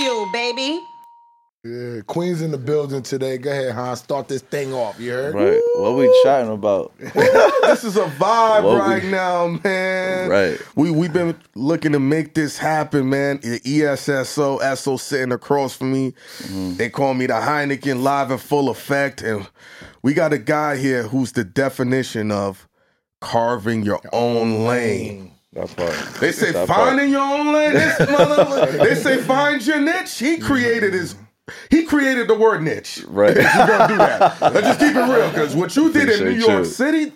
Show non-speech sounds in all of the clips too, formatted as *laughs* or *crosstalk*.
fuel, baby. Yeah, Queen's in the building today. Go ahead, Han. Start this thing off. You heard? Right. What we chatting about? *laughs* this is a vibe What we- right now, man. Right. We we've been looking to make this happen, man. The ESSO, SO sitting across from me. Mm-hmm. They call me the Hynaken live in full effect. And we got a guy here who's the definition of carving your own lane. That part. They say That finding your own lane. This *laughs* mother, they say find your niche. He created his. He created the word niche. Right. We're gonna do that. Let's just keep it real, because what you did in New York you. City,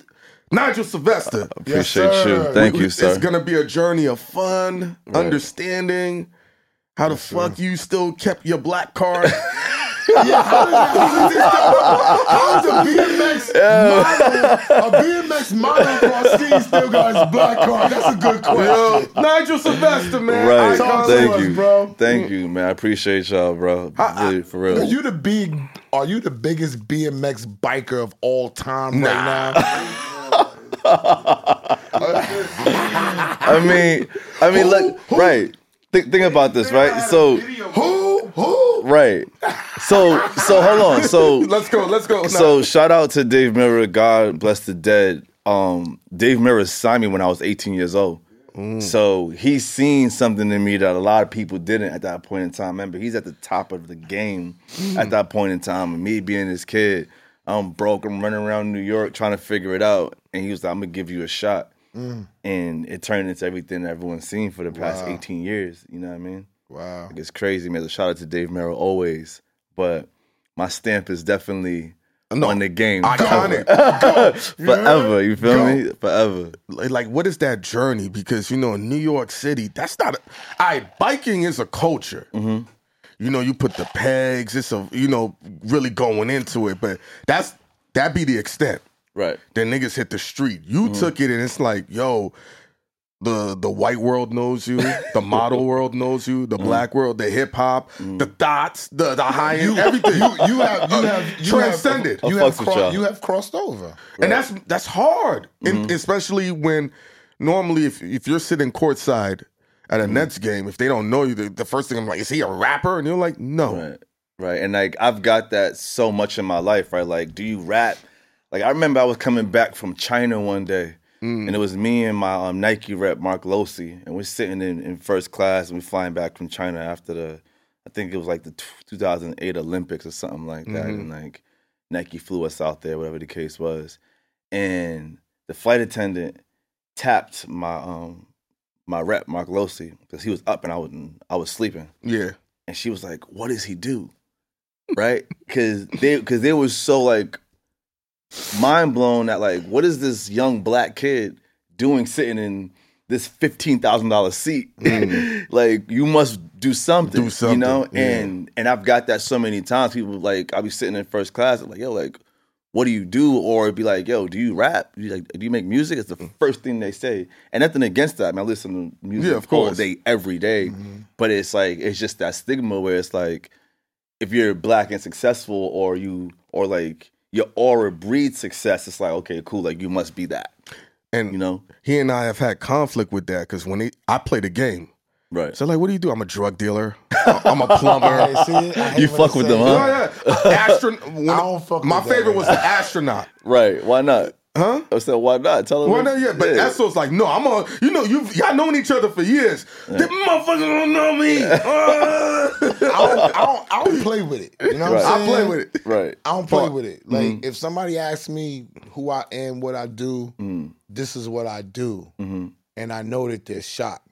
Nigel Sylvester. Appreciate sir. you. Thank you, sir. It's gonna be a journey of fun, understanding how the fuck you still kept your black card. *laughs* Yeah, how is a BMX *laughs* model, a BMX model across Steve still got his black card? That's a good Yo, question. Nigel Sylvester, man. Right. Talk to Thank us, you, bro. Thank you, man. I appreciate y'all, bro. Really, for real. Are you the big? Are you the biggest BMX biker of all time right now? *laughs* I mean, I mean, look, right. Think, think about this, right? So, Who? Who? Right. So, so hold on. So, *laughs* Let's go. Let's go. so shout out to Dave Mirra. God bless the dead. Um, Dave Mirra signed me when I was 18 years old. Mm. So he's seen something in me that a lot of people didn't at that point in time. Remember, he's at the top of the game hmm. at that point in time. And me being his kid, I'm broke. I'm running around New York trying to figure it out. And he was like, "I'm gonna give you a shot." Mm. And it turned into everything everyone's seen for the past 18 years. You know what I mean? Wow. Like, it's crazy, man. So shout out to Dave Mirra always. But my stamp is definitely on the game. Iconic. Forever. *laughs* You feel me? Forever. like, what is that journey? Because you know, in New York City, that's not. A, right, biking is a culture. Mm-hmm. You know, you put the pegs. It's a you know really going into it, but that's that be the extent. Right. Then niggas hit the street. You took it, and it's like, yo. The, the white world knows you, the *laughs* model world knows you, the mm. black world, the hip hop, mm. the dots, the the high end, everything. You you have you have you transcended. Have, you, have cro- y'all. have crossed over. and that's that's hard, Mm-hmm. and especially when normally if if you're sitting courtside at a mm. Nets game, if they don't know you, the, the first thing I'm like, is he a rapper? And you're like, no. Right. Right. And like I've got that so much in my life, right? Like, do you rap? Like I remember I was coming back from China one day. Mm. And it was me and my um, Nike rep, Mark Losi, and we're sitting in, in first class and we're flying back from China after the, I think it was like the t- 2008 Olympics or something like that. Mm-hmm. And like Nike flew us out there, whatever the case was. And the flight attendant tapped my um my rep, Mark Losi, because he was up and I was I was sleeping Yeah. and she was like, "What does he do?" Right? Because they because they were so like mind blown at like, what is this young black kid doing sitting in this fifteen thousand dollars seat? Mm. *laughs* like, you must do something, Do something, you know. yeah. And and I've got that so many times. People like, I'll be sitting in first class, I'm like, yo, like. What do you do? Or be like, yo, do you rap? You like, do you make music? It's the mm. first thing they say, and nothing against that. I, mean, I listen to music Yeah, of all course. day, every day. Mm-hmm. But it's like it's just that stigma where it's like if you're black and successful or you or like your aura breeds success, it's like, okay, cool, like you must be that. And You know? he and I have had conflict with that because when he, I play the game. Right. So like, what do you do? I'm a drug dealer. I'm a plumber. *laughs* Hey, see it? I hate You fuck with say them, huh? Yeah, yeah. Astron- I don't fuck my with favorite man. was the astronaut. right. Why not? Huh? Oh, I said, why not? Tell them. Why not? yeah, but Esso's like, no, I'm a, you know, you y'all known each other for years. Them motherfuckers don't know me. *laughs* Uh. I don't, I don't, I don't play with it. You know what Right. I'm saying? I play with it. Right. I don't play Fuck. with it. Like mm-hmm. if somebody asks me who I am, what I do, mm-hmm. this is what I do, mm-hmm. and I know that they're shocked.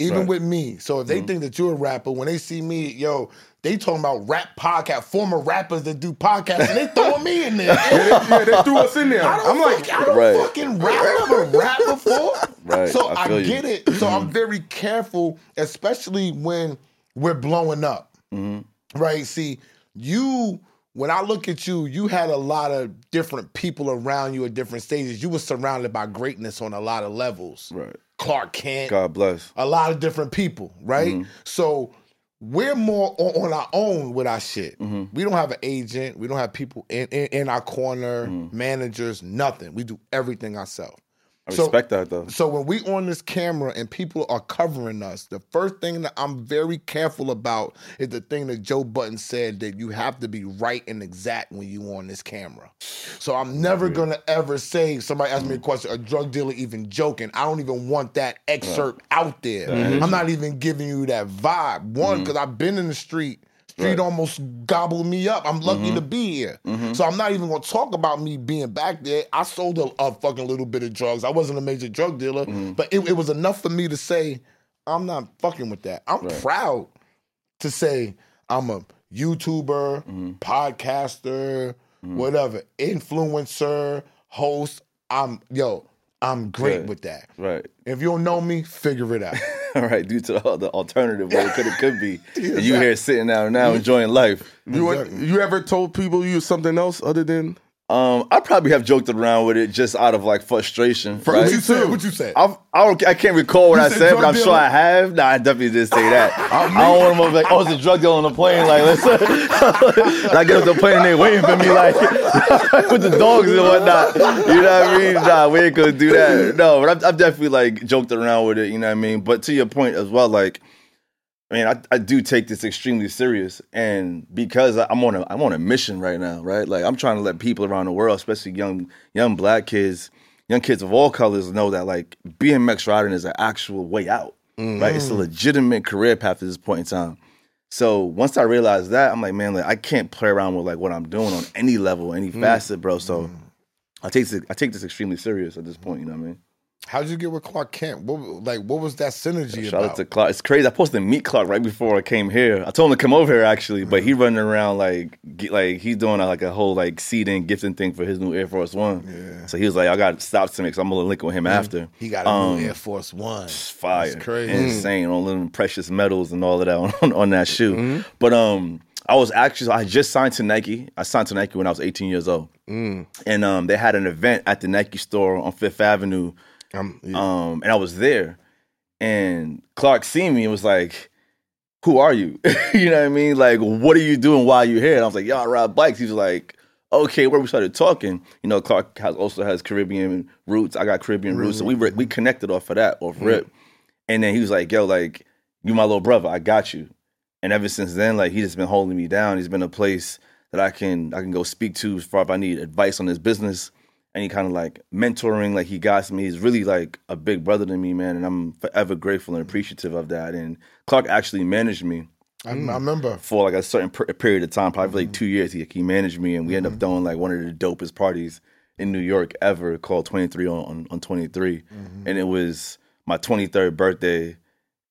Even Right. with me. So if they think that you're a rapper, when they see me, yo, they talking about rap podcast, former rappers that do podcasts, and they throwing me in there. *laughs* yeah, they, yeah, they threw us in there. I don't, I'm like, I don't Right. fucking rap. I never rap before. Right, So I I, feel you. get it. So I'm very careful, especially when we're blowing up. Mm-hmm. Right? See, you when I look at you, you had a lot of different people around you at different stages. You were surrounded by greatness on a lot of levels. Right. Clark Kent, God bless. a lot of different people, right? Mm-hmm. So we're more on, our own with our shit. Mm-hmm. We don't have an agent. We don't have people in, in, in our corner, Mm-hmm. managers, nothing. We do everything ourselves. I So- respect that though. So when we on this camera and people are covering us, the first thing that I'm very careful about is the thing that Joe Budden said that you have to be right and exact when you on this camera. So I'm never gonna ever say somebody asked me a mm-hmm. question, a drug dealer even joking. I don't even want that excerpt out there. Mm-hmm. I'm not even giving you that vibe. One, mm-hmm. because I've been in the street. Street Right. almost gobbled me up. I'm lucky mm-hmm. to be here. Mm-hmm. So I'm not even gonna talk about me being back there. I sold a, a fucking little bit of drugs. I wasn't a major drug dealer, mm-hmm. but it, it was enough for me to say, I'm not fucking with that. I'm proud to say I'm a YouTuber, podcaster, whatever, influencer, host. I'm yo, I'm great Right. with that. Right. If you don't know me, figure it out. *laughs* All right, due to the, the alternative what it could have could be, *laughs* and you here sitting down now enjoying life. You you ever told people you was something else other than Um, I probably have joked around with it just out of like frustration. Right? what you said? What you said? I've, I don't. I can't recall what You I said said, but I'm sure? I have. Nah, I definitely did say that. *laughs* I don't want them to be like, oh, it's a drug dealer on the plane. Like, let's. and I get off the plane and they waiting for me, like, *laughs* with the dogs and whatnot. You know what I mean? Nah, we ain't gonna do that. No, but I've, I've definitely like joked around with it. You know what I mean? But to your point as well, like. I mean, I, I do take this extremely serious, and because I'm on a I'm on a mission right now, right? Like I'm trying to let people around the world, especially young young black kids, young kids of all colors, know that like BMX riding is an actual way out, right? It's a mm-hmm. legitimate career path at this point in time. So once I realized that, I'm like, man, like I can't play around with like what I'm doing on any level, any mm. facet, bro. So mm. I take this I take this extremely serious at this point. You know what I mean? How'd you get with Clark Kent? What like what was that synergy Shout about? out to Clark. It's crazy. I posted to meet Clark right before I came here. I told him to come over here actually, but he running around like get, like he's doing a, like a whole like seeding gifting thing for his new Air Force One. Yeah. So he was like, I got to stop to me because I'm gonna link with him after. he got a Um, new Air Force One. It's fire, That's crazy. insane, all them precious metals and all of that *laughs* on, on that shoe. Mm-hmm. But um, I was actually I just signed to Nike. I signed to Nike when I was 18 years old, Mm. and um, they had an event at the Nike store on Fifth Avenue um, yeah. um, and I was there, and Clark seen me and was like, "Who are you?" *laughs* you know what I mean? Like, what are you doing while you're here? And I was like, "Y'all ride bikes." He was like, "Okay." Where we started talking, you know, Clark has, also has Caribbean roots. I got Caribbean roots, so we re- we connected off of that, off of rip. And then he was like, "Yo, like, you my little brother. I got you." And ever since then, like, he just been holding me down. He's been a place that I can I can go speak to as far if I need advice on this business any kind of like mentoring like he got to me. He's really like a big brother to me man and i'm forever grateful and appreciative of that. And clark actually managed me I, I remember. for like a certain per- period of time probably like mm-hmm. two years. He, he managed me and we ended up mm-hmm. throwing like one of the dopest parties in new york ever called 23 on, on, on 23 mm-hmm. and it was my 23rd birthday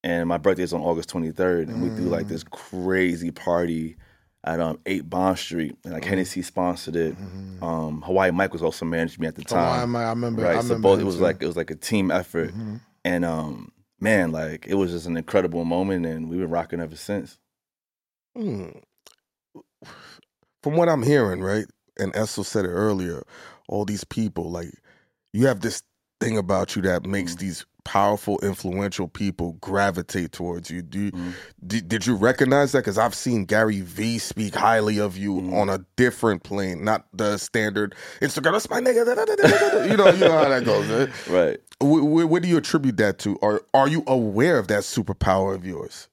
and my birthday is on august 23rd and we threw like mm. this crazy party at um, 8 Bond Street, and like Hennessy sponsored it. Um, Hawaii Mike was also managed me at the I, time. I remember. I right, remember so both it was too. Mm-hmm. like it was like a team effort, and um, man, like it was just an incredible moment, and we've been rocking ever since. Hmm. From what I'm hearing, right, and Esso said it earlier, all these people, like, you have this thing about you that makes these powerful, influential people gravitate towards you. Do you, mm. did, did you recognize that? Because I've seen Gary Vee speak highly of you mm. on a different plane, not the standard Instagram. That's my nigga. da, da, da, da, da, da." You know, you know how that goes. Right? *laughs* Right. Wh- wh- What do you attribute that to? Or are you aware of that superpower of yours?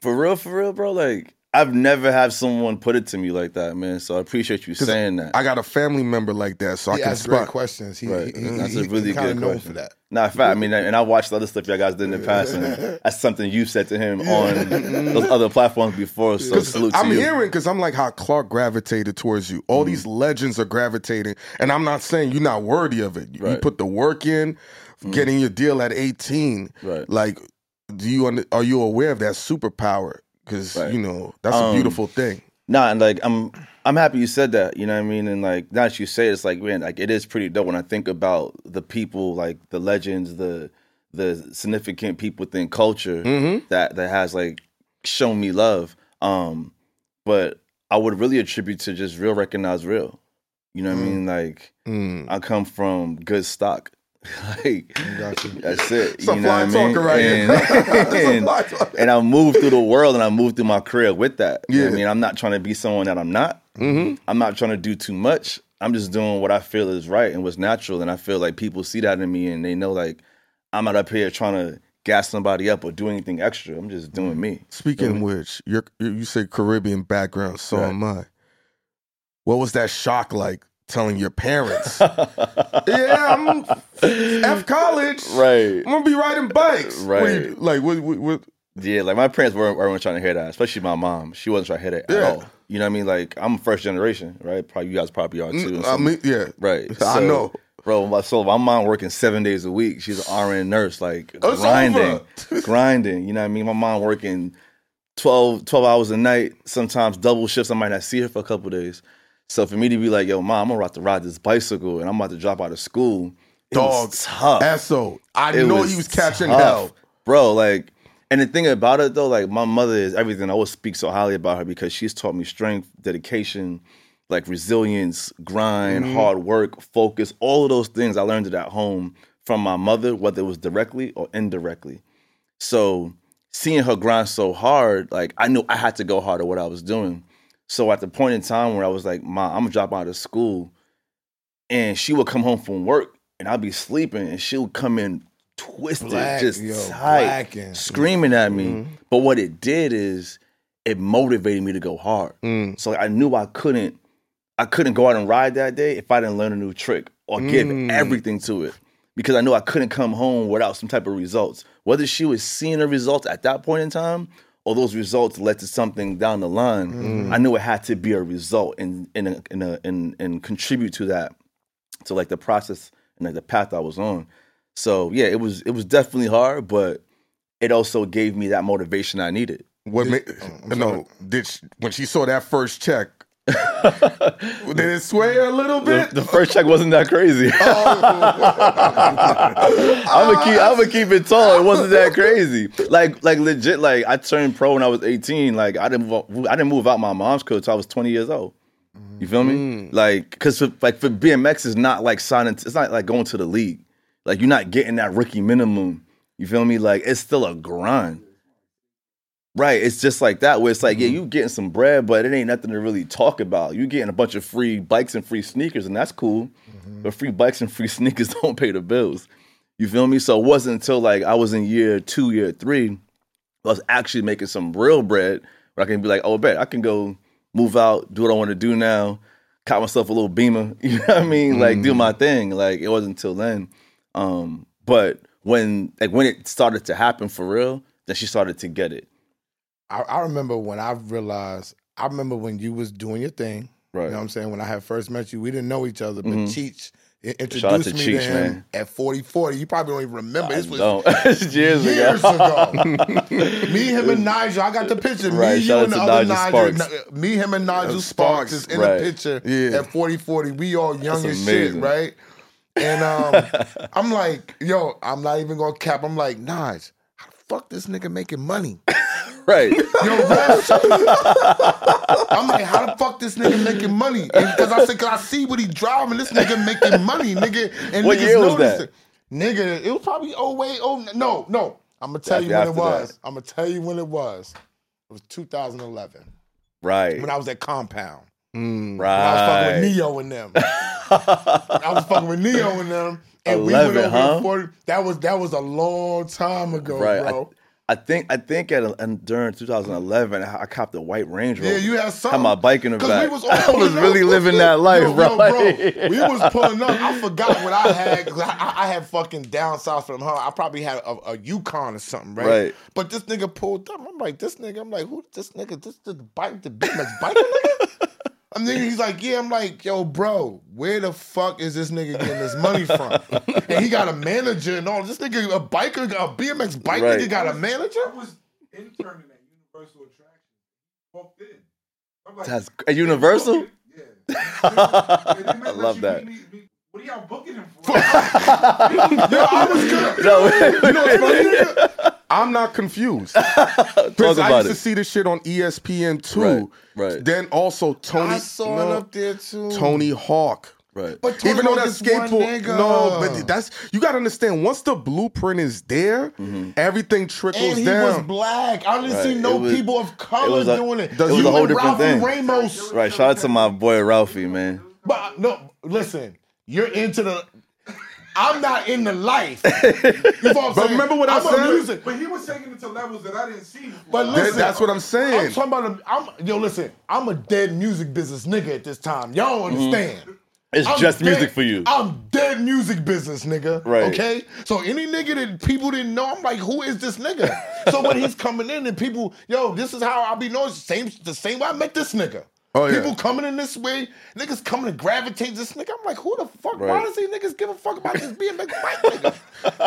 For real, for real, bro. Like I've never had someone put it to me like that, man. So I appreciate you saying that. I got a family member like that, so I can asked great spot. questions. He, Right. he, he, That's he, a really he good known question. for that. Nah, in fact, I mean, and I watched the other stuff y'all guys did in the past, and *laughs* that's something you said to him on those other platforms before. So salute to I'm you. hearing because I'm like how Clark gravitated towards you. All these mm-hmm. legends are gravitating, and I'm not saying you're not worthy of it. You put the work in, mm-hmm. getting your deal at 18. Right. Like, do you are you aware of that superpower? Because Right. you know that's a Um, beautiful thing. Nah, and like I'm I'm happy you said that. You know what I mean? And like now that you say it, it's like man, like it is pretty dope when I think about the people, like the legends, the the significant people within culture that that has like shown me love. Um, but I would really attribute to just real recognize real. You know what I mean? Like Mm. I come from good stock. *laughs* like Got you. that's it. Some you know what I mean? right and, *laughs* *laughs* and- and I moved through the world and I moved through my career with that. You know Yeah. I mean, I'm not trying to be someone that I'm not. Mm-hmm. I'm not trying to do too much. I'm just doing what I feel is right and what's natural, and I feel like people see that in me and they know like I'm not up here trying to gas somebody up or do anything extra. I'm just doing me. Speaking of which, you're, you you say Caribbean background, so Right. am I. What was that shock like telling your parents? *laughs* yeah, I'm F college. Right. I'm gonna be riding bikes. What you- Right. like what, what, what Yeah, like my parents weren't, weren't trying to hear that, especially my mom. She wasn't trying to hear that Yeah. at all. You know what I mean? Like I'm first generation, right? Probably you guys probably are mm, too. I mean, yeah. right. *laughs* I know. Bro, my so my mom working seven days a week. She's an RN nurse, like It's grinding, grinding. You know what I mean? My mom working 12, 12 hours a night, sometimes double shifts. I might not see her for a couple days. So for me to be like, yo, mom, I'm about to ride this bicycle and I'm about to drop out of school. Dog, was tough. Esso. I It know he was catching tough. hell. bro. Like, and the thing about it though, like my mother is everything. I always speak so highly about her because she's taught me strength, dedication, like resilience, grind, Mm-hmm. hard work, focus. All of those things I learned it at home from my mother, whether it was directly or indirectly. So seeing her grind so hard, like I knew I had to go hard at what I was doing. So at the point in time where I was like, "Ma, I'm gonna drop out of school," and she would come home from work and I'd be sleeping, and she would come in twisted, Black, just yo, tight, blacking. screaming at me. But what it did is it motivated me to go hard. Mm. So I knew I couldn't, I couldn't go out and ride that day if I didn't learn a new trick or give Mm. everything to it. Because I knew I couldn't come home without some type of results. Whether she was seeing the results at that point in time or those results led to something down the line, I knew it had to be a result and and uh, and, and, and, and contribute to that, to like the process and like the path I was on. So yeah, it was it was definitely hard, but it also gave me that motivation I needed. What made, oh, no, did she, when she saw that first check, *laughs* did it sway a little bit? the first check wasn't that crazy. Oh. *laughs* I'm gonna keep. I'm gonna keep it tall. It wasn't that crazy. Like, like legit. Like I turned pro when I was 18. Like I didn't. move- I didn't move out my mom's crib until I was 20 years old. You feel me? Mm. Like, cause for, like for BMX is not like signing. It's not like going to the league. Like you're not getting that rookie minimum. You feel me? Like it's still a grind. Right, it's just like that. Where it's like, yeah, mm-hmm. you getting some bread, but it ain't nothing to really talk about. You getting a bunch of free bikes and free sneakers, and that's cool. Mm-hmm. But free bikes and free *laughs* sneakers don't pay the bills. You feel me? So it wasn't until like I was in year two, year three, I was actually making some real bread where I can be like, oh, bet I can go move out, do what I want to do now, cop myself a little beamer. *laughs* You know what I mean? Like do my mm. thing. Like it wasn't until then. Um, but when like when it started to happen for real, then she started to get it. I, I remember when I realized. I remember when you was doing your thing. Right. You know what I'm saying? When I had first met you, we didn't know each other, but Mhm. Cheech Shout introduced to me Cheech, to him man. at 40 40. You probably don't even remember. This was years, *laughs* years ago. ago. *laughs* me, him, and Nigel. I got the picture. Right, Me, you, and the other Nigel Nigel. Sparks. Me, him, and Nigel Uh, Sparks Sparks, is in right. the picture Yeah. at 40 40. We all young That's as shit, right? And um, *laughs* I'm like, yo, I'm not even gonna cap. I'm like, Nige, how the fuck this nigga making money? *laughs* right. Yo. I'm like, how the fuck this nigga making money? Because I said, cause I see what he driving. This nigga making money, nigga. And What niggas year was that? it. Nigga, it was probably oh wait, oh no, no. I'm gonna tell you when it was. that. I'm gonna tell you when it was. It was 2011 Right. when I was at Compound. Mm. When *laughs* I was fucking with Neo and them. I was fucking with Neo and them. And we 11, went over huh? to 40. That was that was a long time ago, Right. bro. I, I think I think at and during 2011, I, I copped a white Range Rover. Yeah, you had some. had my bike in the back. we was *laughs* I was really living that life, Yo, bro. bro. We was pulling up. I forgot what I had. 'cause I, I had fucking down south from her. I probably had a, a Yukon or something, right? Right. But this nigga pulled up. I'm like, this nigga. I'm like, who? This nigga? This the bike? The BMX biker nigga? And then he's like, yeah. I'm like, yo, bro, where the fuck is this nigga getting this money from? and he got a manager and all. This nigga, a biker, a BMX bike Right. nigga got a manager. I was interning at Universal Attractions. Walked in. I'm like, That's at Universal. Yeah. *laughs* I love that. What are y'all booking him for? *laughs* Yo, I was good. *laughs* No, you know what's funny? *laughs* I'm not confused. talk Because I about used to see this shit on ESPN too. Right, right. Then also Tony I saw no, it up there too. Tony Hawk. Right. But Tony Even though Hawk that is one skateboard, no, but that's you got to understand. Once the blueprint is there, mm-hmm. everything trickles and he down. was black. I didn't Right. see no was- people of color was a- doing it. it was You a whole and different Ralphie thing. Ramos. Right. Shout out to my boy Ralphie, man. But no, listen, you're into the. I'm not in the life. *laughs* You know what I'm But saying? remember what I I'm a said? music- But he was taking it to levels that I didn't see before. But listen, that's what I'm saying. I'm talking about. A, I'm yo. Listen, I'm a dead music business nigga at this time. Y'all don't Mm-hmm. understand. It's I'm just dead- music for you. I'm dead music business, nigga. Right. Okay. So any nigga that people didn't know, I'm like, who is this nigga? so when he's *laughs* coming in and people, yo, this is how I'll be known. Same, the same way I met this nigga. Oh, yeah. People coming in this way, niggas coming to gravitate this nigga. I'm like, who the fuck? Why does these niggas give a fuck about this BMX bike nigga?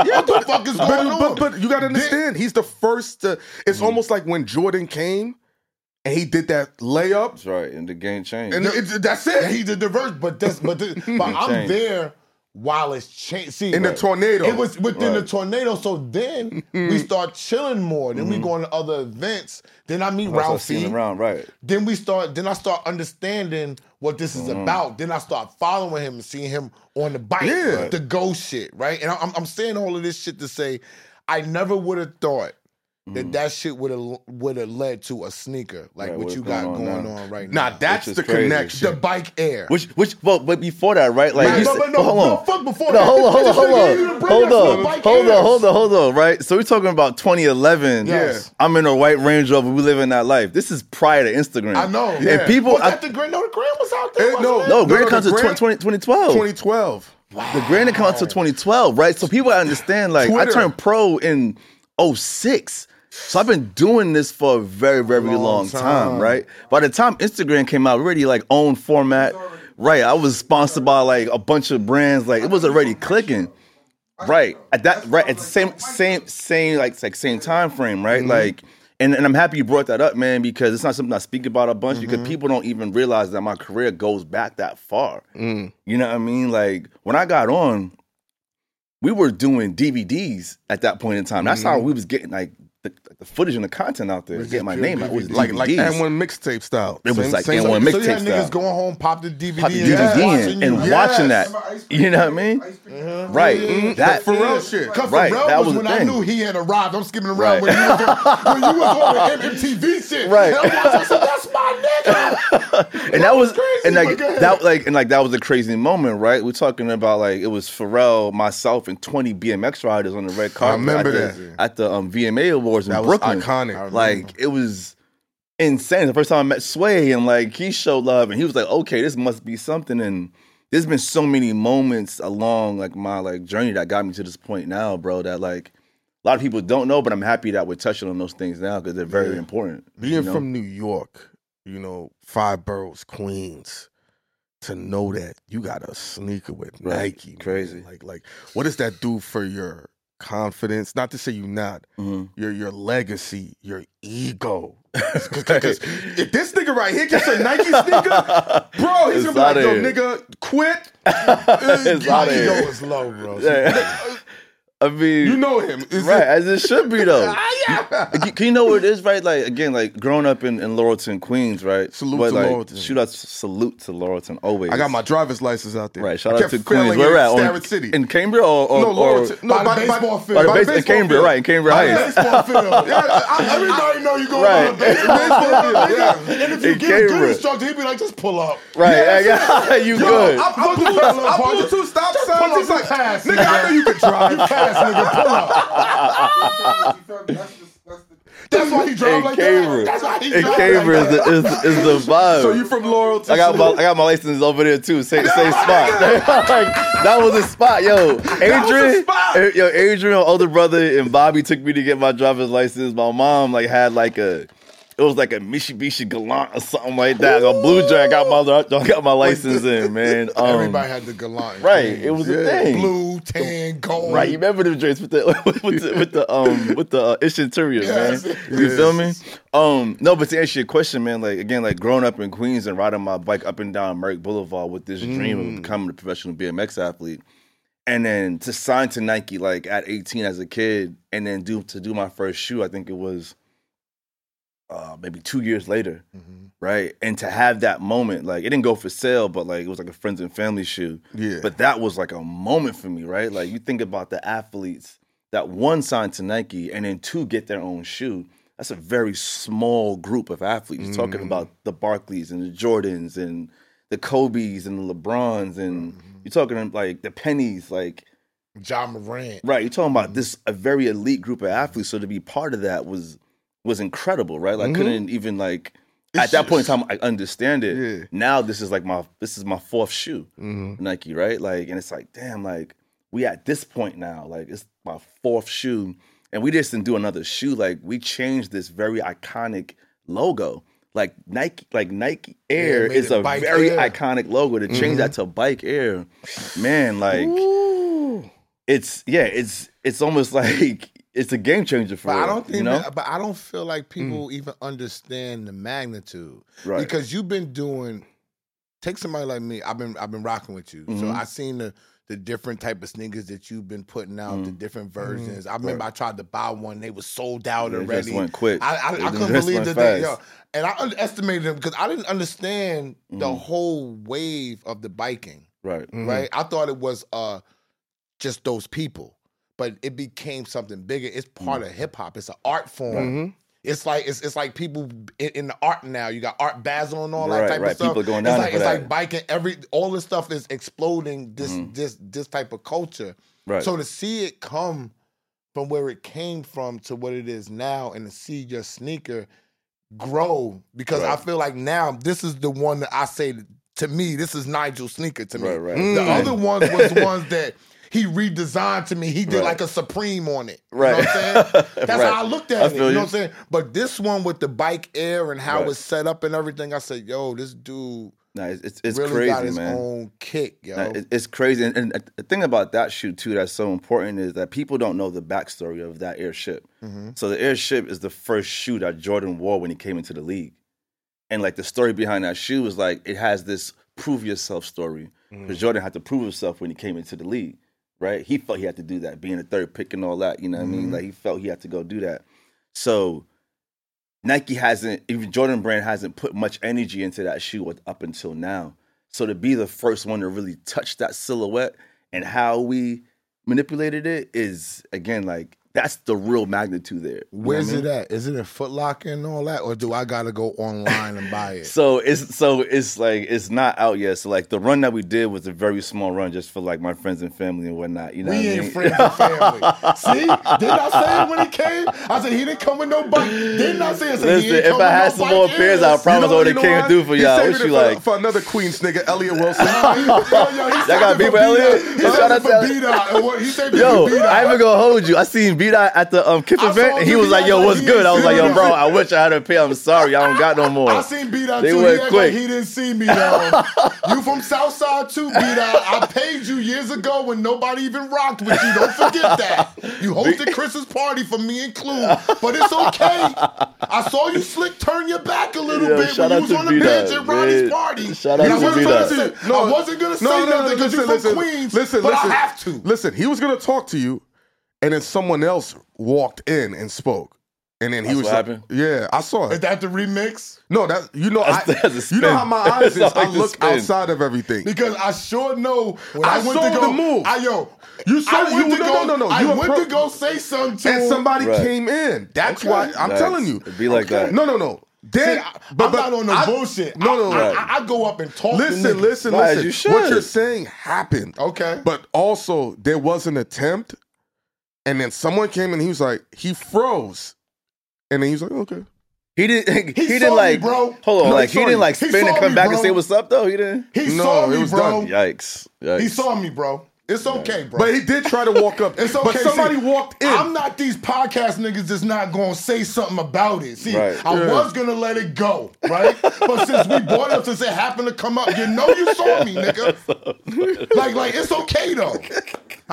what the fuck is going But, on? but, but you got to understand, he's the first to. It's Mm-hmm. almost like when Jordan came and he did that layup, That's right, and the game changed. and it, that's Yeah, it. he's a diverse, but that's but, the, *laughs* but I'm Change. there while it's. See, In the tornado. It was within the tornado. So then we start chilling more. Then we go to other events. Then I meet I Ralphie. around, right? Then we start. Then I start understanding what this is Mm-hmm. about. Then I start following him and seeing him on the bike, Yeah. the go shit, right? And I'm, I'm saying all of this shit to say, I never would have thought that that shit would have would have led to a sneaker like Right, what you got going going on on, right now. Now that's the crazy. connection. the bike air. Which, which, well, but before that, right? Like, Right, you but- said- but no, hold no, on. fuck before No, that. hold on, hold on, hold on, hold on, hold on, hold on, hold on, right? So we're talking about 2011. Yes. I'm in a white Range Rover. We live in that life. This is prior to Instagram. I know. And Yeah. people, was I- that the Grand? No, the Grand was out there. Eh, no, no, No, Grand no, comes to Grand- 20, 2012. 2012. The Grand didn't to 2012, right? So people understand, like, Twitter. I turned pro in 06. So I've been doing this for a very, very long, Long time. time. right? By the time Instagram came out, we already like own format. Right. I was sponsored by like a bunch of brands. Like it was already clicking. Right. At that right at the same same same like like same time frame, right? Mm-hmm. Like and, and I'm happy you brought that up, man, because it's not something I speak about a bunch because mm-hmm. people don't even realize that my career goes back that far. Mm. You know what I mean? Like when I got on, we were doing DVDs at that point in time. That's how mm-hmm. we was getting like the, the footage and the content out there. Getting my name out. It was Like DVDs. like M1 mixtape style. It was Same- like same- N1 So you mixtape had style. niggas going home, pop the DVD, Pop the and DVD watching in and you. watching that. You know what I Cream? mean? Ice Cream? Mm-hmm. Right. Mhm. That The shit. Cause Right, Pharrell that was, was when the I knew he had arrived. I'm skipping around Right. when, you was on, when you was on the MTV shit. *laughs* Right. And that was crazy, and like that like and like that was a crazy moment, right? We're talking about like it was Pharrell, myself, and twenty BMX riders on the red carpet. remember at that. the, at the um, VMA Awards in That was Brooklyn. iconic. Like it was insane. The first time I met Sway and like he showed love and he was like, okay, this must be something. And there's been so many moments along like my like journey that got me to this point now, bro. That like a lot of people don't know, but I'm happy that we're touching on those things now because they're very Yeah. important. Being you know? from New York, you know, five boroughs, Queens, to know that you got a sneaker with Right. Nike, man. Crazy. Like, like, what does that do for your confidence? Not to say you not Mhm. your your legacy, your ego. *laughs* 'Cause- 'cause if this nigga right here gets a Nike sneaker, bro, *laughs* he's It's gonna be like, yo, here. nigga, quit. *laughs* It's My outta ego here. is low, bro. Yeah. I mean, You know him. Is right it- as it should be though. *laughs* Ah, yeah. Like, Can you know what it is, right? Like again, like growing up in, in Laurelton, Queens, right? Salute But, to like, Laurelton. Shoot out, salute to Laurelton always. I got my driver's license out there. right. Shout out to Queens. Where at? On- Starrett City. in Cambria or, or no, or, Laurelton. No, By the by, by, baseball by, field. or the by base, the in baseball Cambria, field. right? In Cambria By the Heights. baseball field. *laughs* Yeah, I- Everybody know you going Right. on the baseball Baseball field, *laughs* yeah. And if you In get a good Cambria. instructor, he'd be like, just pull up. Right. Yeah, you Yo, good? I, I blew, Fuck that I little blew two stop Just signs. pull He's up like, and pass, nigga, I know you can drive. You pass, nigga, pull up. That's the, that's the, That's why he drive in like that. That's why he Cambria like is the, is, is the vibe. So you from Laurel? I got my I got my license over there too. Same same spot. *laughs* Like, that was a spot, yo. Adrian, spot. eh, yo, Adrian, my older brother, and Bobby took me to get my driver's license. My mom like had like a. It was like a Mitsubishi Galant or something like that. A blue jack. I got my I got my license in, man. *laughs* Um, Everybody had the Galant. right. It was a thing. Blue, tan, gold. Right, you remember the drinks with the *laughs* with the with the um with the uh, ish interior, Yes. man. You feel me? Um, no, but to answer your question, man, like again, like growing up in Queens and riding my bike up and down Merrick Boulevard with this dream Mm. of becoming a professional BMX athlete, and then to sign to Nike like at 18 as a kid, and then do to do my first shoe, I think it was uh, maybe two years later, Mm-hmm. right? And to have that moment, like it didn't go for sale, but like it was like a friends and family shoe. Yeah. But that was like a moment for me, right? Like you think about the athletes that one signed to Nike and then two get their own shoe. That's a very small group of athletes. You're talking about the Barkleys and the Jordans and the Kobe's and the LeBrons, and Mm-hmm. you're talking like the pennies, like Ja Morant. right. You're talking about this a very elite group of athletes. So to be part of that was was incredible, right? Like Mhm. couldn't even like at that point in time I understand it. Yeah. Now this is like my this is my fourth shoe. Mhm. Nike, right? Like, and it's like, damn, like we at this point now, like it's my fourth shoe, and we just didn't do another shoe. Like we changed this very iconic logo. Like Nike, like Nike Air made is a very Air. iconic logo. To change that to Bike Air, man, like Ooh. it's yeah, it's it's almost *laughs* like it's a game changer for But I don't think you know. that, but I don't feel like people even understand the magnitude. Right. Because you've been doing take somebody like me, I've been I've been rocking with you. So Mhm. I seen the the different type of sneakers that you've been putting out, the Mhm. different versions. I remember I tried to buy one, they was sold out They already. just went quick. I, I, I couldn't believe that they, yo, and I underestimated them because I didn't understand the Mhm. whole wave of the biking right. Right? I thought it was uh just those people, but it became something bigger. It's part Mm. of hip hop. It's an art form. Mhm. It's like it's it's like people in, in the art now. You got Art Basel and all that type right. of stuff. People going it's down like it's that. like biking. Every all this stuff is exploding. This Mhm. this this type of culture. Right. So to see it come from where it came from to what it is now, and to see your sneaker grow, because I feel like now this is the one that I say to me. This is Nigel sneaker to me. Right, right. The Mm. other ones was *laughs* ones that he redesigned to me. He did Right. like a Supreme on it. You Right. know what I'm saying? *laughs* That's Right. how I looked at I it. feel You know what I'm saying? But this one with the bike air and how Right. it's set up and everything, I said, yo, this dude Nah, it's it's, really crazy, got his man. own kick, yo. Nah, it- it's crazy. And, and the thing about that shoe too that's so important is that people don't know the backstory of that Air Ship. Mm-hmm. So the Air Ship is the first shoe that Jordan wore when he came into the league. And like the story behind that shoe is like it has this prove yourself story. Because Jordan had to prove himself when he came into the league, right? He felt he had to do that, being a third pick and all that. You know what I mean? Mm-hmm. Like he felt he had to go do that. So Nike hasn't, even Jordan Brand hasn't put much energy into that shoe up until now. So to be the first one to really touch that silhouette and how we manipulated it is again like that's the real magnitude there. You know I Where's mean? it at? Is it in Foot Locker and all that, or do I gotta go online and buy it? *laughs* So it's so it's like it's not out yet. So like the run that we did was a very small run just for like my friends and family and whatnot. You know, we what I ain't mean? friends and family. *laughs* See, didn't I say it when he came? I said he didn't come with no bike. Didn't I say? I said, he Listen, if I had no some more pairs, I promise I would have came through for y'all. What you like? for another Queens nigga, Elliot *laughs* Wilson. Yo, yo, he Y'all got it beef for with Elliot? He Yo, saved it out for B-Dot. And what- He saved it Yo. I ain't even gonna hold you. I seen B Dot at the um, Kith I event, and he was like, "Yo, what's he good?" I was like, "Yo, bro, I wish I had a pay. I'm sorry, I don't got no *laughs* more." I seen B-Dot They too. He went act quick. like he didn't see me though. *laughs* you from Southside too, B-Dot. I paid you years ago when nobody even rocked with you. Don't forget that. You *laughs* hosted Chris's party for me and Clue, but it's okay. I saw you slick turn your back a little Yo, bit shout when you was on the bench at Ronnie's man. party. Shout And out I to wasn't B-Dot. gonna say- I wasn't gonna say nothing because you're from Queens, Listen, but listen, I have to. Listen, he was gonna talk to you, and then someone else walked in and spoke, and then he was what like, happened? "Yeah, I saw Is that the remix? No, that you know, I, That's- that's a you know how my *laughs* eyes is. It's I look spin. outside of everything. Because I sure know when I, I went saw to go, the move. I yo, You saw- I went you- to no, go, no, no, no, I you went appro- to go say something to and somebody Right. came in. That's Okay. why I'm Facts. telling you. It'd be like that. No, no, no. Then, See, I, am not on no I- bullshit. No, no, I, no. I, I, I go up and talk. Listen, niggas. listen, listen. you. What you're saying happened. Okay, But also, there was an attempt, and then someone came and he was like, he froze. And then he was like, okay. He didn't. *laughs* He, He didn't me, like. bro. Hold on, No, like he he didn't like spin and come me, back and say what's up though. He didn't. he No, saw it me, was bro. done. Yikes! Yikes. He saw me, bro. It's okay, bro. But he did try to walk up. It's okay. But somebody See, walked in. I'm not these podcast niggas that's not gonna say something about it. See, Right. I Yeah. was gonna let it go, right? but since we brought it up, since it happened to come up, you know you saw me, nigga. *laughs* like, like it's okay though.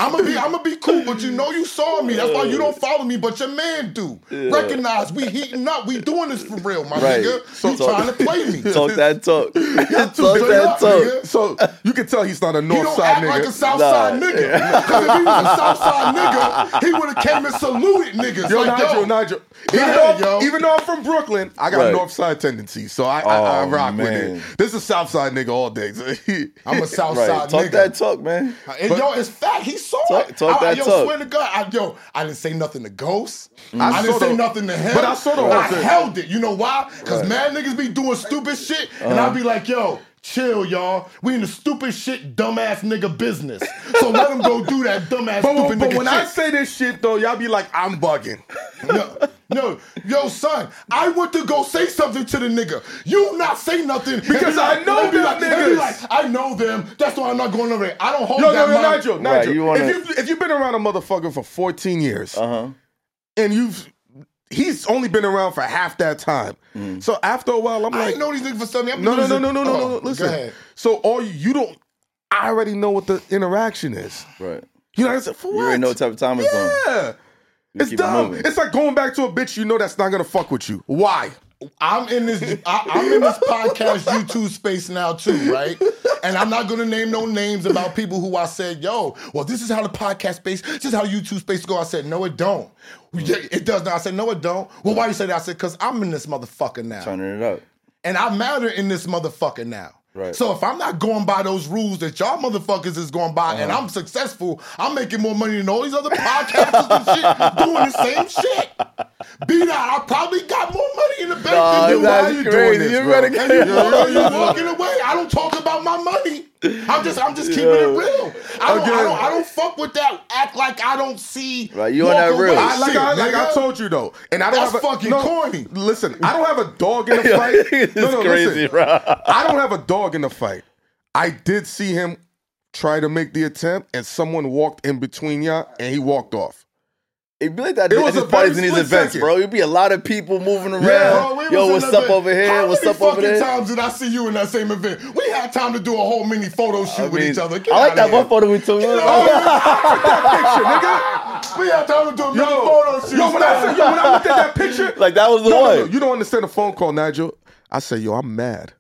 I'm gonna be, I'm gonna be cool, but you know you saw me. That's why you don't follow me, but your man do. Recognize we heating up. We doing this for real, my Right. nigga. So- you trying to play me. *laughs* Talk that talk. *laughs* talk that up, talk. nigga. so you can tell he's not a north He north don't side act nigga. like a Southside Nah. nigga. *laughs* Because if he was a Southside nigga, he would have came and saluted niggas. Yo, like, Nigel, yo, Nigel. Even, ahead, though, yo. even though I'm from Brooklyn, I got Right. north side tendencies, so I, I, I Oh, rock with it. This is South side nigga all day. I'm a Southside Right. Talk nigga. that talk, man. And yo, it's fact. He saw Talk- it. talk I, that yo, talk. swear to God, I, yo, I didn't say nothing to Ghost. Mm. I, didn't say the- nothing to him. but I saw the whole I thing. held it. You know why? Because mad niggas be doing stupid shit, and Uh-huh. I'd be like, yo. Chill, y'all. We in the stupid shit, dumbass nigga business. So let them go do that dumbass, But, stupid but nigga when shit. I say this shit though, y'all be like, I'm bugging. No, no, yo, son, I went to go say something to the nigga. You not say nothing Because And be I know and them like, niggas. like, I know them. That's why I'm not going over there. I don't hold Yo, that yo, yo, mind. Nigel, Right, Nigel. you wanna- if you if you've been around a motherfucker for 14 years Uh huh. and you've he's only been around for half that time. So after a while, I'm I like, ain't know these niggas for something. I've been no, no, no, no, no, no, Oh, no. Listen. Go ahead. So all you, you don't. I already know what the interaction is. Right. You know what I'm saying? For You already know what type of time it's on. Yeah. It's keep it dumb. It's like going back to a bitch you know that's not gonna fuck with you. Why? I'm in this. I, I'm in this podcast YouTube space now too, right? And I'm not gonna name no names about people who I said, "Yo, well, this is how the podcast space, this is how YouTube space go." I said, "No, it don't. It does not." I said, "No, it don't." Well, why you say that? I said, "Cause I'm in this motherfucker now." Turning it up. and I matter in this motherfucker now. Right. So if I'm not going by those rules that y'all motherfuckers is going by, and Uh-huh. I'm successful, I'm making more money than all these other podcasters and shit doing the same shit. Be that, I probably got more money in the bank Nah, than you. Why you crazy. doing this, You bro? better And get- you, Yo, yo, *laughs* you yo. walking away. I don't talk about my money. I'm just, I'm just keeping Yo. it real. I don't, I don't, I don't fuck with that. Act like I don't see. Right, you on that real. I, like, shit, I, like I told you though, and I don't That's have a, fucking no, corny. Listen, I don't have a dog in the *laughs* fight. no, no, crazy, listen. bro. *laughs* I don't have a dog in the fight. I did see him try to make the attempt, and someone walked in between y'all, and he walked off. It'd be like that It was a parties in these events, second. bro. It'd be a lot of people moving around. Bro, Yo, what's up over here? How What's up over there? times did I see you in that same event? We had time to do a whole mini photo shoot I with mean, each other. Get I like that one photo we took. *laughs* *laughs* Picture, nigga. We had time to do a mini Yo, photo shoot. yo, when I, said- yo, when I looked at that picture, *laughs* like that was the no, one. no, no, you don't understand the phone call, Nigel. I said, yo, I'm mad.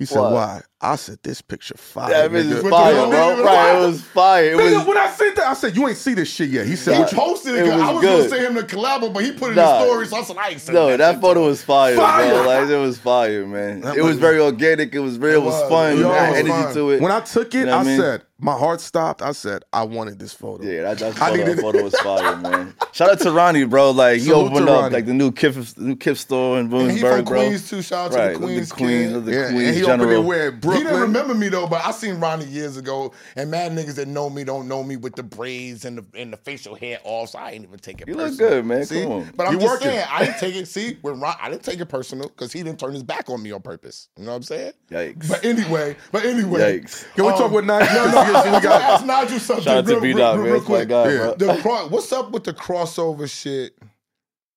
He said, What? why? I said, this picture fire. that bitch is fire, the- bro. with Right, it was fire. It Nigga, was. when I said that, I said, you ain't see this shit yet. He said, he you- posted it. It 'cause I was was gonna good. say him to collabo, but he put it Nah. in story. So I said, I ain't saying No, that, that photo was fire, Fire. bro. Like it was fire, man. That it was was- very organic. It was real. It was, was. fun. Yo, It had was energy fun. to it. When I took it, You know I I mean? said, my heart stopped. I said, I wanted this photo. Yeah, that, that photo, needed- that photo was fire, *laughs* man. Shout out to Ronnie, bro. Like he Salute opened up like the new Kith, new Kith store in And he from Williamsburg, bro. Queens too. Shout out to the Queens. the Queens, of the Yeah, Queens and he general. opened it where He Brooklyn. didn't remember me though, but I seen Ronnie years ago, and mad niggas that know me don't know me with the braids and the and the facial hair off, so I ain't even take it. You look good, man. See? Come on. But I'm You just working. saying, I didn't take it. See, when Ron, I didn't take it personal because he didn't turn his back on me on purpose. You know what I'm saying? Yikes. But anyway, but anyway, Yikes. Can we um, talk with Nigel? No, no, Because I we got- ask Nigel something. Shout out to real, real, real, real quick. guy, Yeah. The cro- what's up with the crossover shit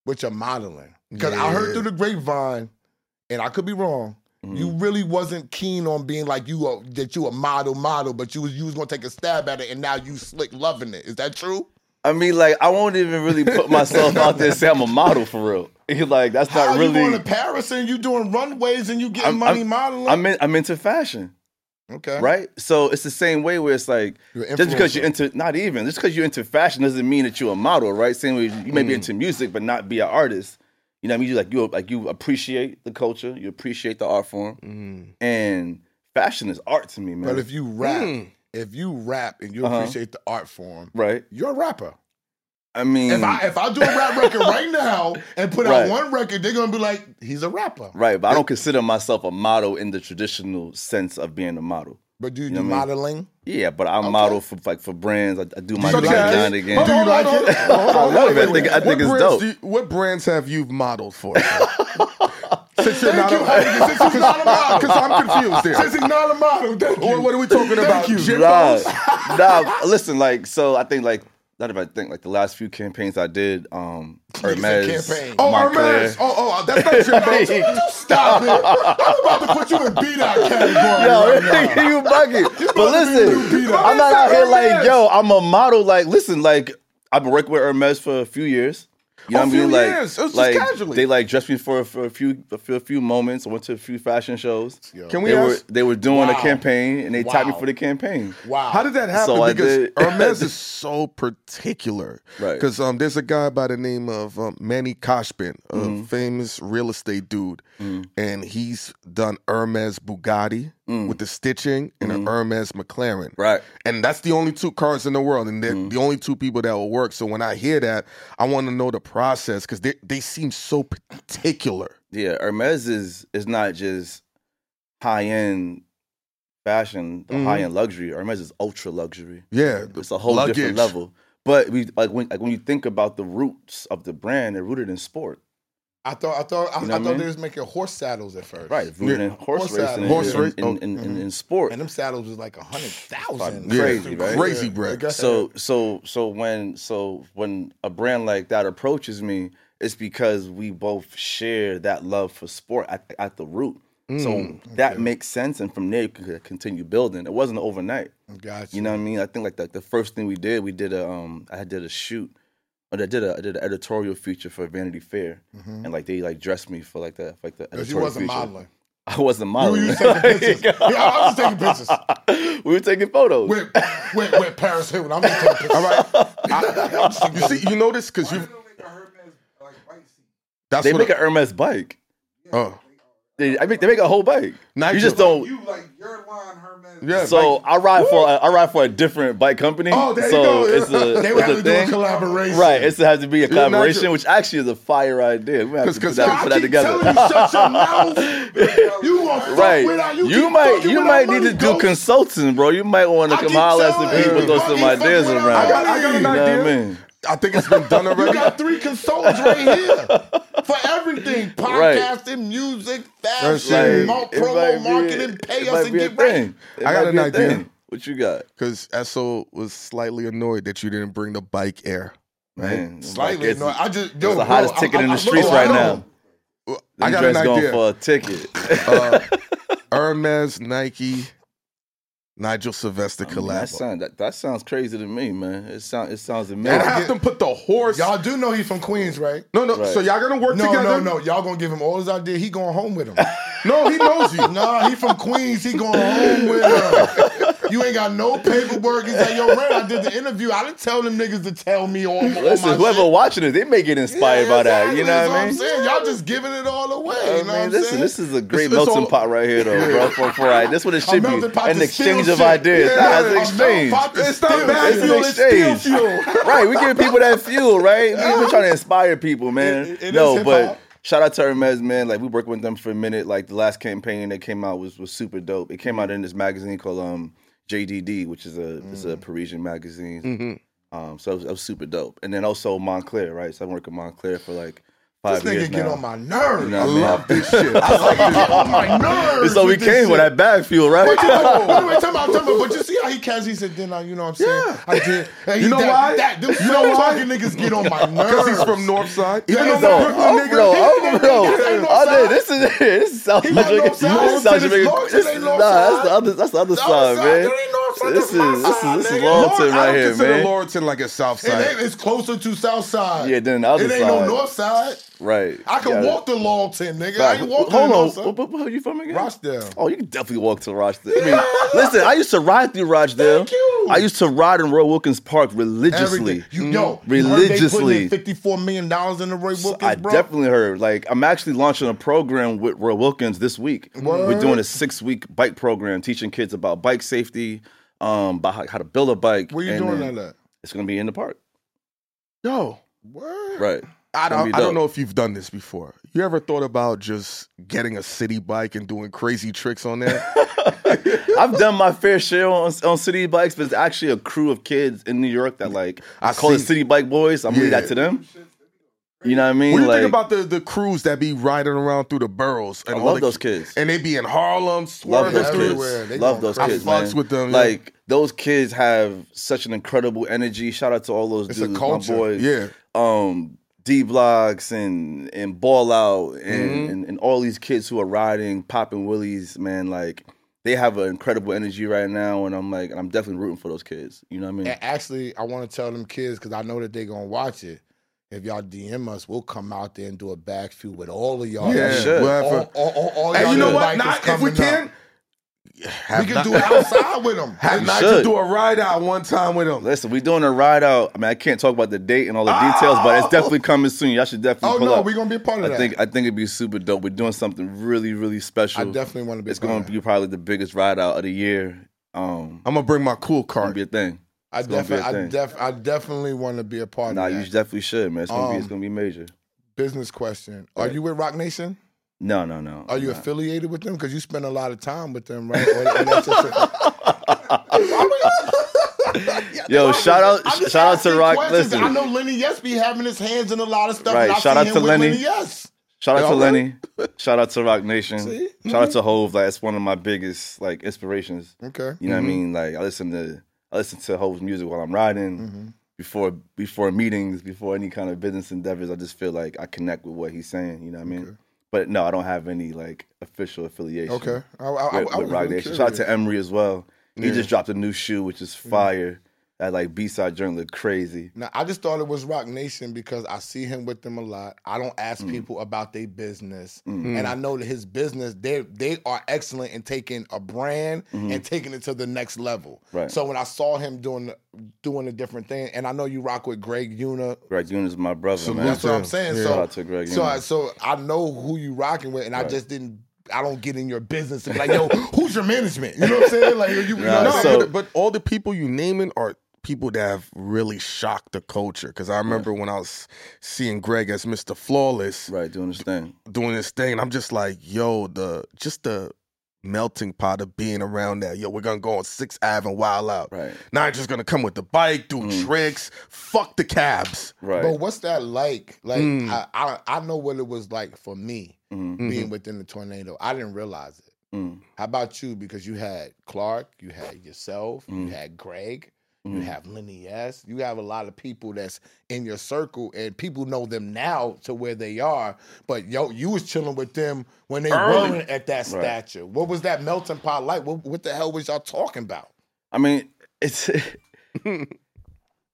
with your modeling? Because I heard through the grapevine, and I could be wrong. Mm-hmm. You really wasn't keen on being like you a, that you a model model, but you was you was gonna take a stab at it, and now you slick loving it. Is that true? I mean, like, I won't even really put myself *laughs* out there and say I'm a model for real. *laughs* like, that's How not you really. going to Paris and you doing runways and you getting I'm- money I'm- modeling? I'm in, I'm into fashion, okay, right? So it's the same way where it's like just because you're into not even just because you're into fashion doesn't mean that you're a model, right? Same way you may be Mm. into music but not be an artist. You know what I mean? You like you like you appreciate the culture, you appreciate the art form, and fashion is art to me, man. But if you rap, Mm. if you rap and you Uh-huh. appreciate the art form, right? you're a rapper. I mean, If I if I do a rap record *laughs* right now and put Right. out one record, they're gonna be like, he's a rapper. right, but I don't consider myself a model in the traditional sense of being a model. But do you know do what I mean? modeling? Yeah, but I model for like for brands. I, I do my Such music as- again. Do you like it? *laughs* I hold love it. I think- I think it's dope. do you- what brands have you modeled for? *laughs* Since you're Thank not you, a- Hynaken, since he's not a model. *laughs* Because I'm confused there. Since he's not a model, thank you. What, what are we talking about? you. Nah, nah. Listen, like, so I think like not if I think like the last few campaigns I did, um, *laughs* Hermes, campaign. Oh. Hermes. Oh, oh, that's not Jim Bones. *laughs* Stop it. I'm about to put you in B-Dot category Yo, right *laughs* now. you bugging. But about to be a new listen, I'm not out here like, yo, I'm a model. Like, listen, like, I've been working with Hermes for a few years. You know Oh, what I mean? few Like, years. It was just casually. they like dressed me for for a few for a few moments. I went to a few fashion shows. Can we They were they were doing Wow. a campaign and they tapped me for the campaign. Wow. How did that happen? So because did- *laughs* Hermes is so particular. Right. Because um, there's a guy by the name of um, Manny Khoshbin, a Mm-hmm. famous real estate dude, and he's done Hermes Bugatti. With the stitching and Mhm. an Hermes McLaren. Right. And that's the only two cars in the world, and they're Mhm. the only two people that will work. So when I hear that, I want to know the process because they they seem so particular. Yeah, Hermes is is not just high end fashion, the Mhm. high end luxury. Hermes is ultra luxury. Yeah, It's a whole different level. But we like when like when you think about the roots of the brand, they're rooted in sport. I thought I thought I, You know I I thought mean? they was making horse saddles at first. Right. Rooted Yeah. in horse, Horse racing saddle. and Horse in, race- in, oh. in, in, Mhm. in sport. And them saddles was like a hundred thousand. Fucking crazy, right? Crazy bread. Go. So so so when so when a brand like that approaches me, it's because we both share that love for sport at, at the root. So Mm, that okay. makes sense, and from there you could continue building. It wasn't overnight. Gotcha. You know what I mean? I think like the, the first thing we did, we did a um, I did a shoot, or I did a I did an editorial feature for Vanity Fair, Mhm. and like they like dressed me for like the for, like the Because you editorial wasn't feature. modeling. I wasn't You, modeling. *laughs* you was taking pictures. yeah, I was taking pictures *laughs* we were taking photos. with, with, with Paris Hilton. I'm just taking pictures. All right. I- you see, you notice because you they make a Hermes like bike seat? that's they make a- an Hermes bike. oh They, I mean, they make a whole bike. Nigel. You just don't. You like your line Hermes. Yeah, So I ride for a, I ride for a different bike company. Oh, there you go. it's a, They were it's a having to do a collaboration. Right, it's, it has to be a collaboration, which actually is a fire idea. We have to 'Cause- put that, I put that keep together. telling you, shut your *laughs* mouth. You want fuck right, with her, you, keep might fucking you with might need to do Ghost. consulting, bro. You might want to come keep holler at some people, you, throw some ideas with her around. I got, I got an idea. What I think it's been done already. *laughs* You already. got three consultants right here for everything: *laughs* podcasting, music, fashion, right. mo- It promo, might be- marketing. Pay it us and get ready. I got an idea. thing. What you got, Because Esso was slightly annoyed that you didn't bring the bike air. man? Slightly, Like, no, it's, I just it's yo, the hottest bro, ticket I- in the I- streets right now. know. I Them got an joints going idea. for a ticket. Uh, *laughs* Hermes, Nike, Nigel Sylvester oh, I mean, collab. that, sound, that, that sounds crazy to me, man. It sound it sounds and amazing. have them put the horse. Y'all do know he's from Queens, right? no, no. Right. So y'all gonna work No, together? no, no. No. Y'all gonna give him all his ideas. He going home with him. *laughs* No, he knows you. nah, he from Queens. He going home with him. You ain't got no paperwork. He said, "Yo, Ren, I did the interview. I didn't tell them niggas to tell me all, all Listen, my whoever shit." watching it, they may get inspired Yeah, by that. You know That's what I mean? I'm saying? Y'all just giving it all away. I you know mean, what I'm listen, saying? this is a great It's- it's melting all- pot right here, though, bro. For, for right, this what it should be. melting pot An to steal exchange of shit. ideas. Yeah, Nah, it's exchange. melting pot to It's not bad. It's fuel. It's fuel. *laughs* right, we give people that fuel, right? We're trying to inspire people, man. It- it no, but shout out to Hermes, man. Like we worked with them for a minute. Like the last campaign that came out was was super dope. It came out in this magazine called um JDD, which is a it's Mm. a Parisian magazine. Mhm. Um, so it was, it was super dope. And then also Moncler, right? So I worked with Moncler for like five This nigga get now. on my nerves. Know I mean? love this shit. *laughs* I like get on my *laughs* nerves. so we came with that bag fuel, right? Wait, wait, wait, wait, time out, time out. But you see how he catch? He said, "Then I, you know what I'm saying? Yeah. I did." *laughs* And You know that, why? That, them You know why? niggas get on my nerves. Because he's from Northside. Even Yeah, though my Oh, Brooklyn bro, nigga. oh, bro. No Oh, this is this is South He not Jamaica. no side. This is South Laurelton is- Jamaica. Laurelton This- ain't Nah, no that's the other that's the other The side, other side, man. There side, This is this is side, this is. Laurelton right don't here, consider man. Laurelton like a South It ain't, Side. it's closer to South Side. Yeah, then the other it ain't side. no North Side. Right. I can Yeah. walk to Laurelton, nigga. I Fact. ain't walking to Hold North on. Side. Where, where are you from again? Rochdale. Oh, you can definitely walk to Rochdale. I mean, listen, I used to ride through Rochdale. Thank you. I used to ride in Roy Wilkins Park religiously. Everything. You, yo, Mm-hmm. Religiously. You fifty-four million dollars in the Roy Wilkins, I bro. definitely heard. Like, I'm actually launching a program with Roy Wilkins this week. We're doing a six week bike program teaching kids about bike safety, um, about how, how to build a bike. Where you doing that at? It's to be in the park. Yo, Word. Right. I don't, I don't know if you've done this before. You ever thought about just getting a city bike and doing crazy tricks on there? *laughs* I've done my fair share on, on city bikes, but it's actually a crew of kids in New York that like I I call it city bike boys. I'm Yeah. that to them. You know what I mean? What do you like, think about the, the crews that be riding around through the boroughs? And I all love those kids. And they be in Harlem, Love those everywhere. kids. They Love those crazy. kids, I fucks man. with them, yeah. Like those kids have such an incredible energy. Shout out to all those It's dudes, my boys. Yeah. Um, D blocks and and ball out and, Mhm. and and all these kids who are riding, popping willies, man. Like they have an incredible energy right now, and I'm like, I'm definitely rooting for those kids. You know what I mean? And actually, I want to tell them kids because I know that they're gonna watch it. If y'all DM us, we'll come out there and do a backfield with all of y'all. Yeah, should. we'll have all, a- all, all, all And y'all you know what? Not, if we can, have we can not, do it *laughs* outside with them. have You not should. to do a ride out one time with them. Listen, we doing a ride out. I mean, I can't talk about the date and all the details, but it's definitely coming soon. Y'all should definitely Oh pull no, up. we're gonna be a part of I that. think I think it'd be super dope. We're doing something really, really special. I definitely want to be. It's part going of to that. be probably the biggest ride out of the year. Um, I'm gonna bring my cool it's gonna card. be a thing. I It's gonna be a definitely, I, def, I definitely want to be a part Nah, of that. Nah, you definitely should, man. It's gonna be it's Um, gonna be major. Business question: Are Right. you with Roc Nation? No, no, no. Are you I'm not. affiliated with them? Because you spend a lot of time with them, right? Or- or that's *laughs* just a- Yo, shout out, shout out to Rock. questions. Listen, I know Lenny S. be having his hands in a lot of stuff. Right, shout out to with Lenny. Yes. shout out to Lenny. Shout out to Roc Nation. See? Shout out to Hove. Like that's one of my biggest like inspirations. Okay. You know what I mean? Like I listen to I listen to Hove's music while I'm riding. Mm-hmm. Before before meetings, before any kind of business endeavors, I just feel like I connect with what he's saying. You know what I mean? Okay. But no, I don't have any like official affiliation. Okay. I, I, I, With, I with was Rock really Nation. Shout out to. Emory as well. He Yeah. just dropped a new shoe, which is fire. That like B side joint look crazy. Now, I just thought it was Roc Nation because I see him with them a lot. I don't ask Mm. people about their business, and I know that his business they they are excellent in taking a brand and taking it to the next level. Mm-hmm. Right. So when I saw him doing doing a different thing, and I know you rock with Greg Yuna. Greg Yuna is my brother, man. That's what I'm saying. Yeah. So Shout out to Greg so Una. I, so I know who you rocking with, and I just didn't. I don't get in your business and be like, yo, who's your management? You know what I'm saying? Like you, you know Nah, what I'm No, saying? so- but, but all the people you naming are people that have really shocked the culture. Because I remember when I was seeing Greg as Mr. Flawless right, doing his thing. doing this thing, and I'm just like, yo, the just the melting pot of being around that. Yo, we're gonna go on Sixth Ave and wild out. Right. Now I'm just gonna come with the bike, do tricks, fuck the cabs. Right. But what's that like? Like Mm. I, I I know what it was like for me Mhm. being within the tornado. I didn't realize it. Mm. How about you? Because you had Clark, you had yourself, you Mm. had Greg, you Mhm. have Lenny S. You have a lot of people that's in your circle, and people know them now to where they are. But yo, you was chilling with them when they Early. weren't at that Right. stature. What was that melting pot like? What, what the hell was y'all talking about? I mean, it's *laughs*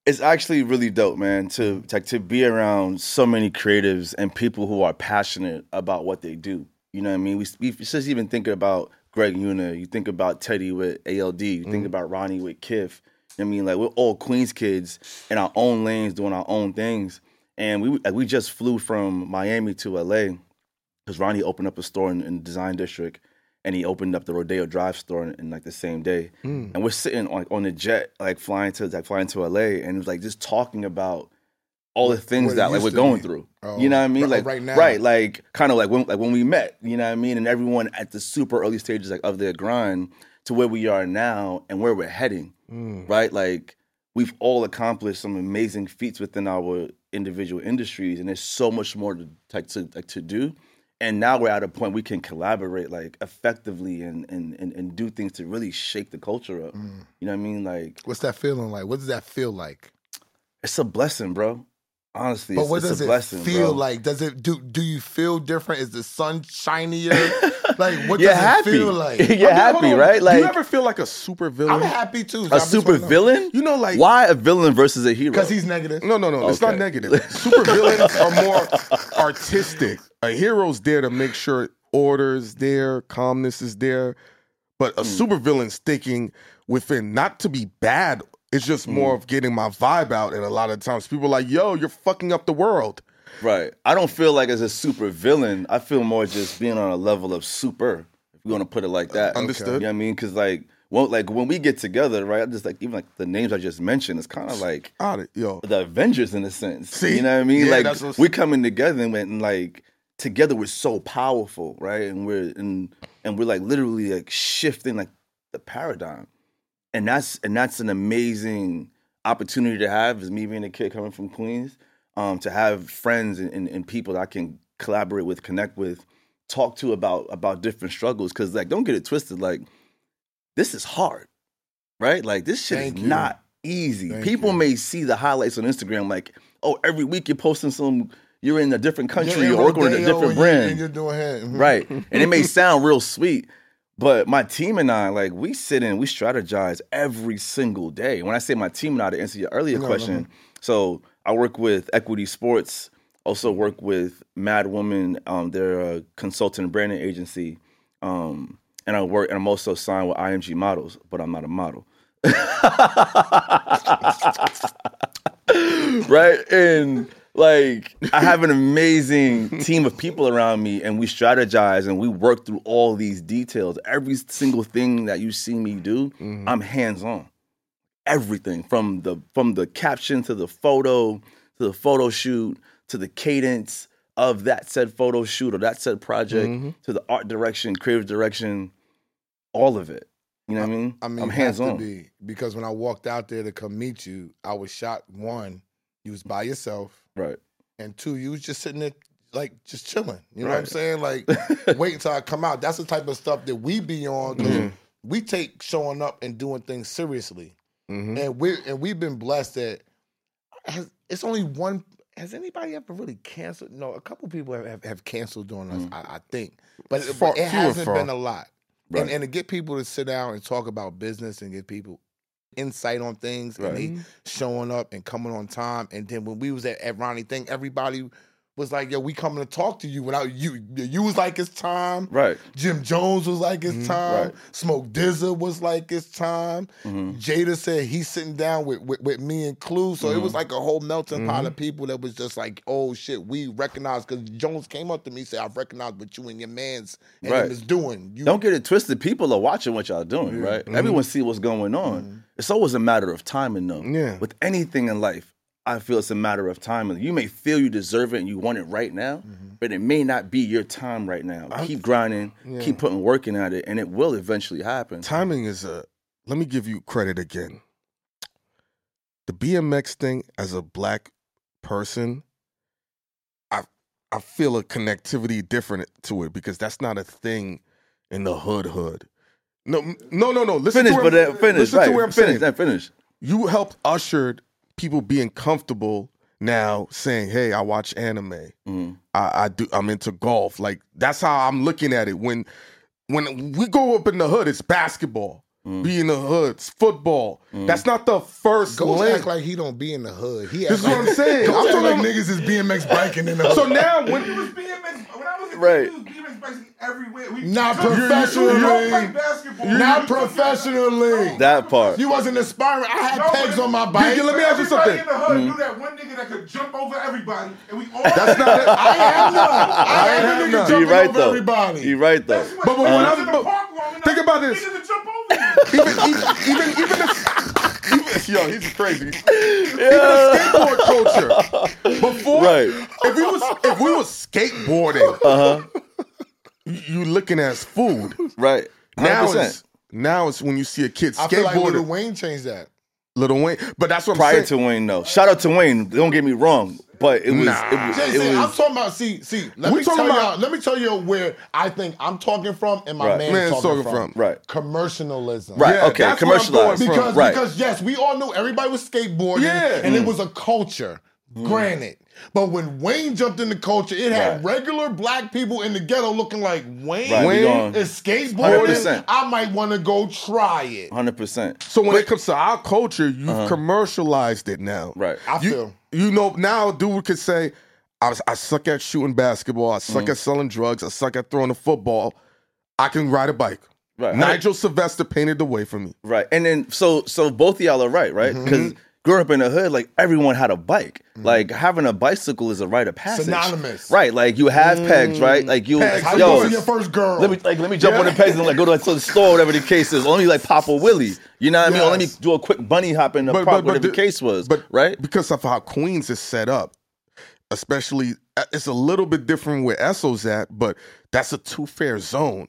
it's actually really dope, man. To like to be around so many creatives and people who are passionate about what they do. You know what I mean? We, we just even thinking about Greg Yuna. You think about Teddy with ALD. You think about Ronnie with Kith. You know I mean, like we're all Queens kids in our own lanes doing our own things. And we we just flew from Miami to LA because Ronnie opened up a store in, in the Design District, and he opened up the Rodeo Drive store in, in like the same day. Hmm. And we're sitting on on the jet, like flying to like flying to LA, and it was like just talking about all the things what that like we're going be. through. Oh, you know what I mean? right- Like right now. right, like kind of like when like when we met. You know what I mean? And everyone at the super early stages like of their grind to where we are now and where we're heading. Hmm. Right, like we've all accomplished some amazing feats within our individual industries, and there's so much more to like to like to do. And now we're at a point we can collaborate like effectively and and and, and do things to really shake the culture up. Hmm. You know what I mean? Like What's that feeling like? What does that feel like? it's a blessing, bro. Honestly, But it's, what does a it blessing, feel bro. like? Does it do? Do you feel different? Is the sun shinier? *laughs* like what You're does happy. it feel like? *laughs* You're Okay, happy, right? Do you ever feel like a super villain? I'm happy too. a super villain. You know, like Why a villain versus a hero? because he's negative. No, no, no. It's not negative. Super villains are more artistic. A hero's there to make sure order's there, calmness is there. But Hmm. a super villain's thinking within not to be bad. It's just Hmm. more of getting my vibe out. And a lot of times people are like, yo, you're fucking up the world. Right. I don't feel like as a super villain. I feel more just being on a level of super, if you want to put it like uh, that. Understood. You know what I mean? Because like, well, like when we get together, right? I just like even like the names I just mentioned. It's kind of like Out it, yo. the Avengers in a sense. See? You know what I mean? Yeah, like what's- we're coming together and, and like together we're so powerful, right? And we're and and we're like literally like shifting like the paradigm. And that's and that's an amazing opportunity to have as me being a kid coming from Queens, um, to have friends and, and, and people that I can collaborate with, connect with, talk to about about different struggles. Cause like don't get it twisted, like this is hard, right? Like this shit Thank is you. not easy. Thank People you. may see the highlights on Instagram, like, oh, every week you're posting some, you're in a different country, You're working with a different brand, and you're doing hair. Mhm. right? And it may *laughs* sound real sweet, but my team and I, like, we sit in, we strategize every single day. When I say my team and I, to answer your earlier No, no, question, so I work with Equity Sports, also work with Mad Woman, um, they're a consultant branding agency. Um, and I work, and I'm also signed with IMG Models, but I'm not a model. *laughs* right? And like I have an amazing team of people around me and we strategize and we work through all these details. Every single thing that you see me do, I'm hands on. Everything from the from the caption to the photo to the photo shoot to the cadence of that said photo shoot or that said project to the art direction, creative direction, all of it. You know what I mean? I mean, I'm it hands has to on. be because when I walked out there to come meet you, I was shot. One, you was by yourself, Right. and two, you was just sitting there like just chilling. You know what I'm saying? Like *laughs* wait until I come out. That's the type of stuff that we be on. Mm-hmm. We take showing up and doing things seriously, Mhm. and we and we've been blessed that has, it's only one. Has anybody ever really canceled? No, a couple people have, have, have canceled during us, I, I think, but, it- Far- but it hasn't been a lot. And, Right. and to get people to sit down and talk about business and get people insight on things and they showing up and coming on time. And then when we was at, at Ronnie thing, everybody was like, "Yo, we coming to talk to you." Without you, you was like, "It's time." Right. Jim Jones was like, "It's time." Right. Smoke DZA was like, "It's time." Mm-hmm. Jada said he's sitting down with, with, with me and Clue, so Mm-hmm. it was like a whole melting pot of people that was just like, "Oh shit, we recognize." Because Jones came up to me, and said, "I recognize what you and your man's and Right. is doing." You Don't get it twisted. People are watching what y'all doing, right? Everyone see what's going on. It's always a matter of timing, though. Yeah. With anything in life, I feel it's a matter of timing. You may feel you deserve it and you want it right now, but it may not be your time right now. keep grinding, keep putting working at it, and it will eventually happen. Timing is a. Let me give you credit again. The BMX thing, as a black person, I I feel a connectivity different to it because that's not a thing in the hood hood. No, no, no, no. Listen Finish, to but where, uh, finish. Listen right. to where I'm finish. saying. Finish. You helped ushered people being comfortable now saying, "Hey, I watch anime. Mhm. I, I do. I'm into golf. Like that's how I'm looking at it. When when we go up in the hood, it's basketball. Mm. Be in the hood, it's football. That's not the first Ghost link. act like he don't be in the hood. He This act is what I'm saying. I'm talking like niggas is BMX biking in the hood. so now When *laughs* when it was BMX, when I was a Right. kid, it was BMX biking everywhere. We, Not so professionally. You don't play basketball. Not You- professionally. That part. you wasn't aspiring. I had No, pegs on my bike. Gigi, let me ask you something. in the hood Mm-hmm. knew that one nigga that could jump over everybody, and we all. that's not *laughs* it. I have none. I ain't have have a nigga none. jumping He right over though. everybody. He right though. But- but when I I was was- in the park think about this. Niggas to jump over you. even even even even the, even, yo, he's crazy. Even the skateboard culture before, Right. if we was if we was skateboarding, Uh huh. you, you looking as food. Right. Now 100%. it's now it's when you see a kid I feel like Lil skateboarding, Wayne changed that. Little Wayne. But that's what I'm prior saying. to Wayne, though. Shout out to Wayne. Don't get me wrong, but it was Nah. it was, Jay, it see, I'm talking about. See, see. Let We me talking tell about- y'all. Let me tell you where I think I'm talking from, and my Right. man's, Man's talking, talking from. from. Right. Commercialism. right. Yeah, okay, that's commercialized. Because right. because yes, we all knew everybody was skateboarding, Yeah. and it Mm. was a culture. Granted, but when Wayne jumped in the culture, it had Right. regular black people in the ghetto looking like Wayne. Right, Wayne is skateboarding. 100%. I might want to go try it. hundred percent. So when it comes to our culture, you've commercialized it now. Uh-huh. Right. I You, feel. you know now, a dude could say, I, "I suck at shooting basketball. I suck Mm-hmm. at selling drugs. I suck at throwing a football. I can ride a bike." Right. Nigel Sylvester painted the way for me. Right. And then so so both of y'all are right, right? Mm-hmm. Growing up in the hood, like everyone had a bike. Like having a bicycle is a rite of passage. Synonymous. Right. Like you have pegs, right? Like you Pegs. How yo, you your first girl? let me like let me jump on the pegs and like go to, like, to the store, whatever the case is. Only like Papa Willie. You know what I mean? Or let me do a quick bunny hop in the park, whatever the the- case was. But right? because of how Queens is set up, especially uh, it's a little bit different where Esso's at, but that's a two fare zone.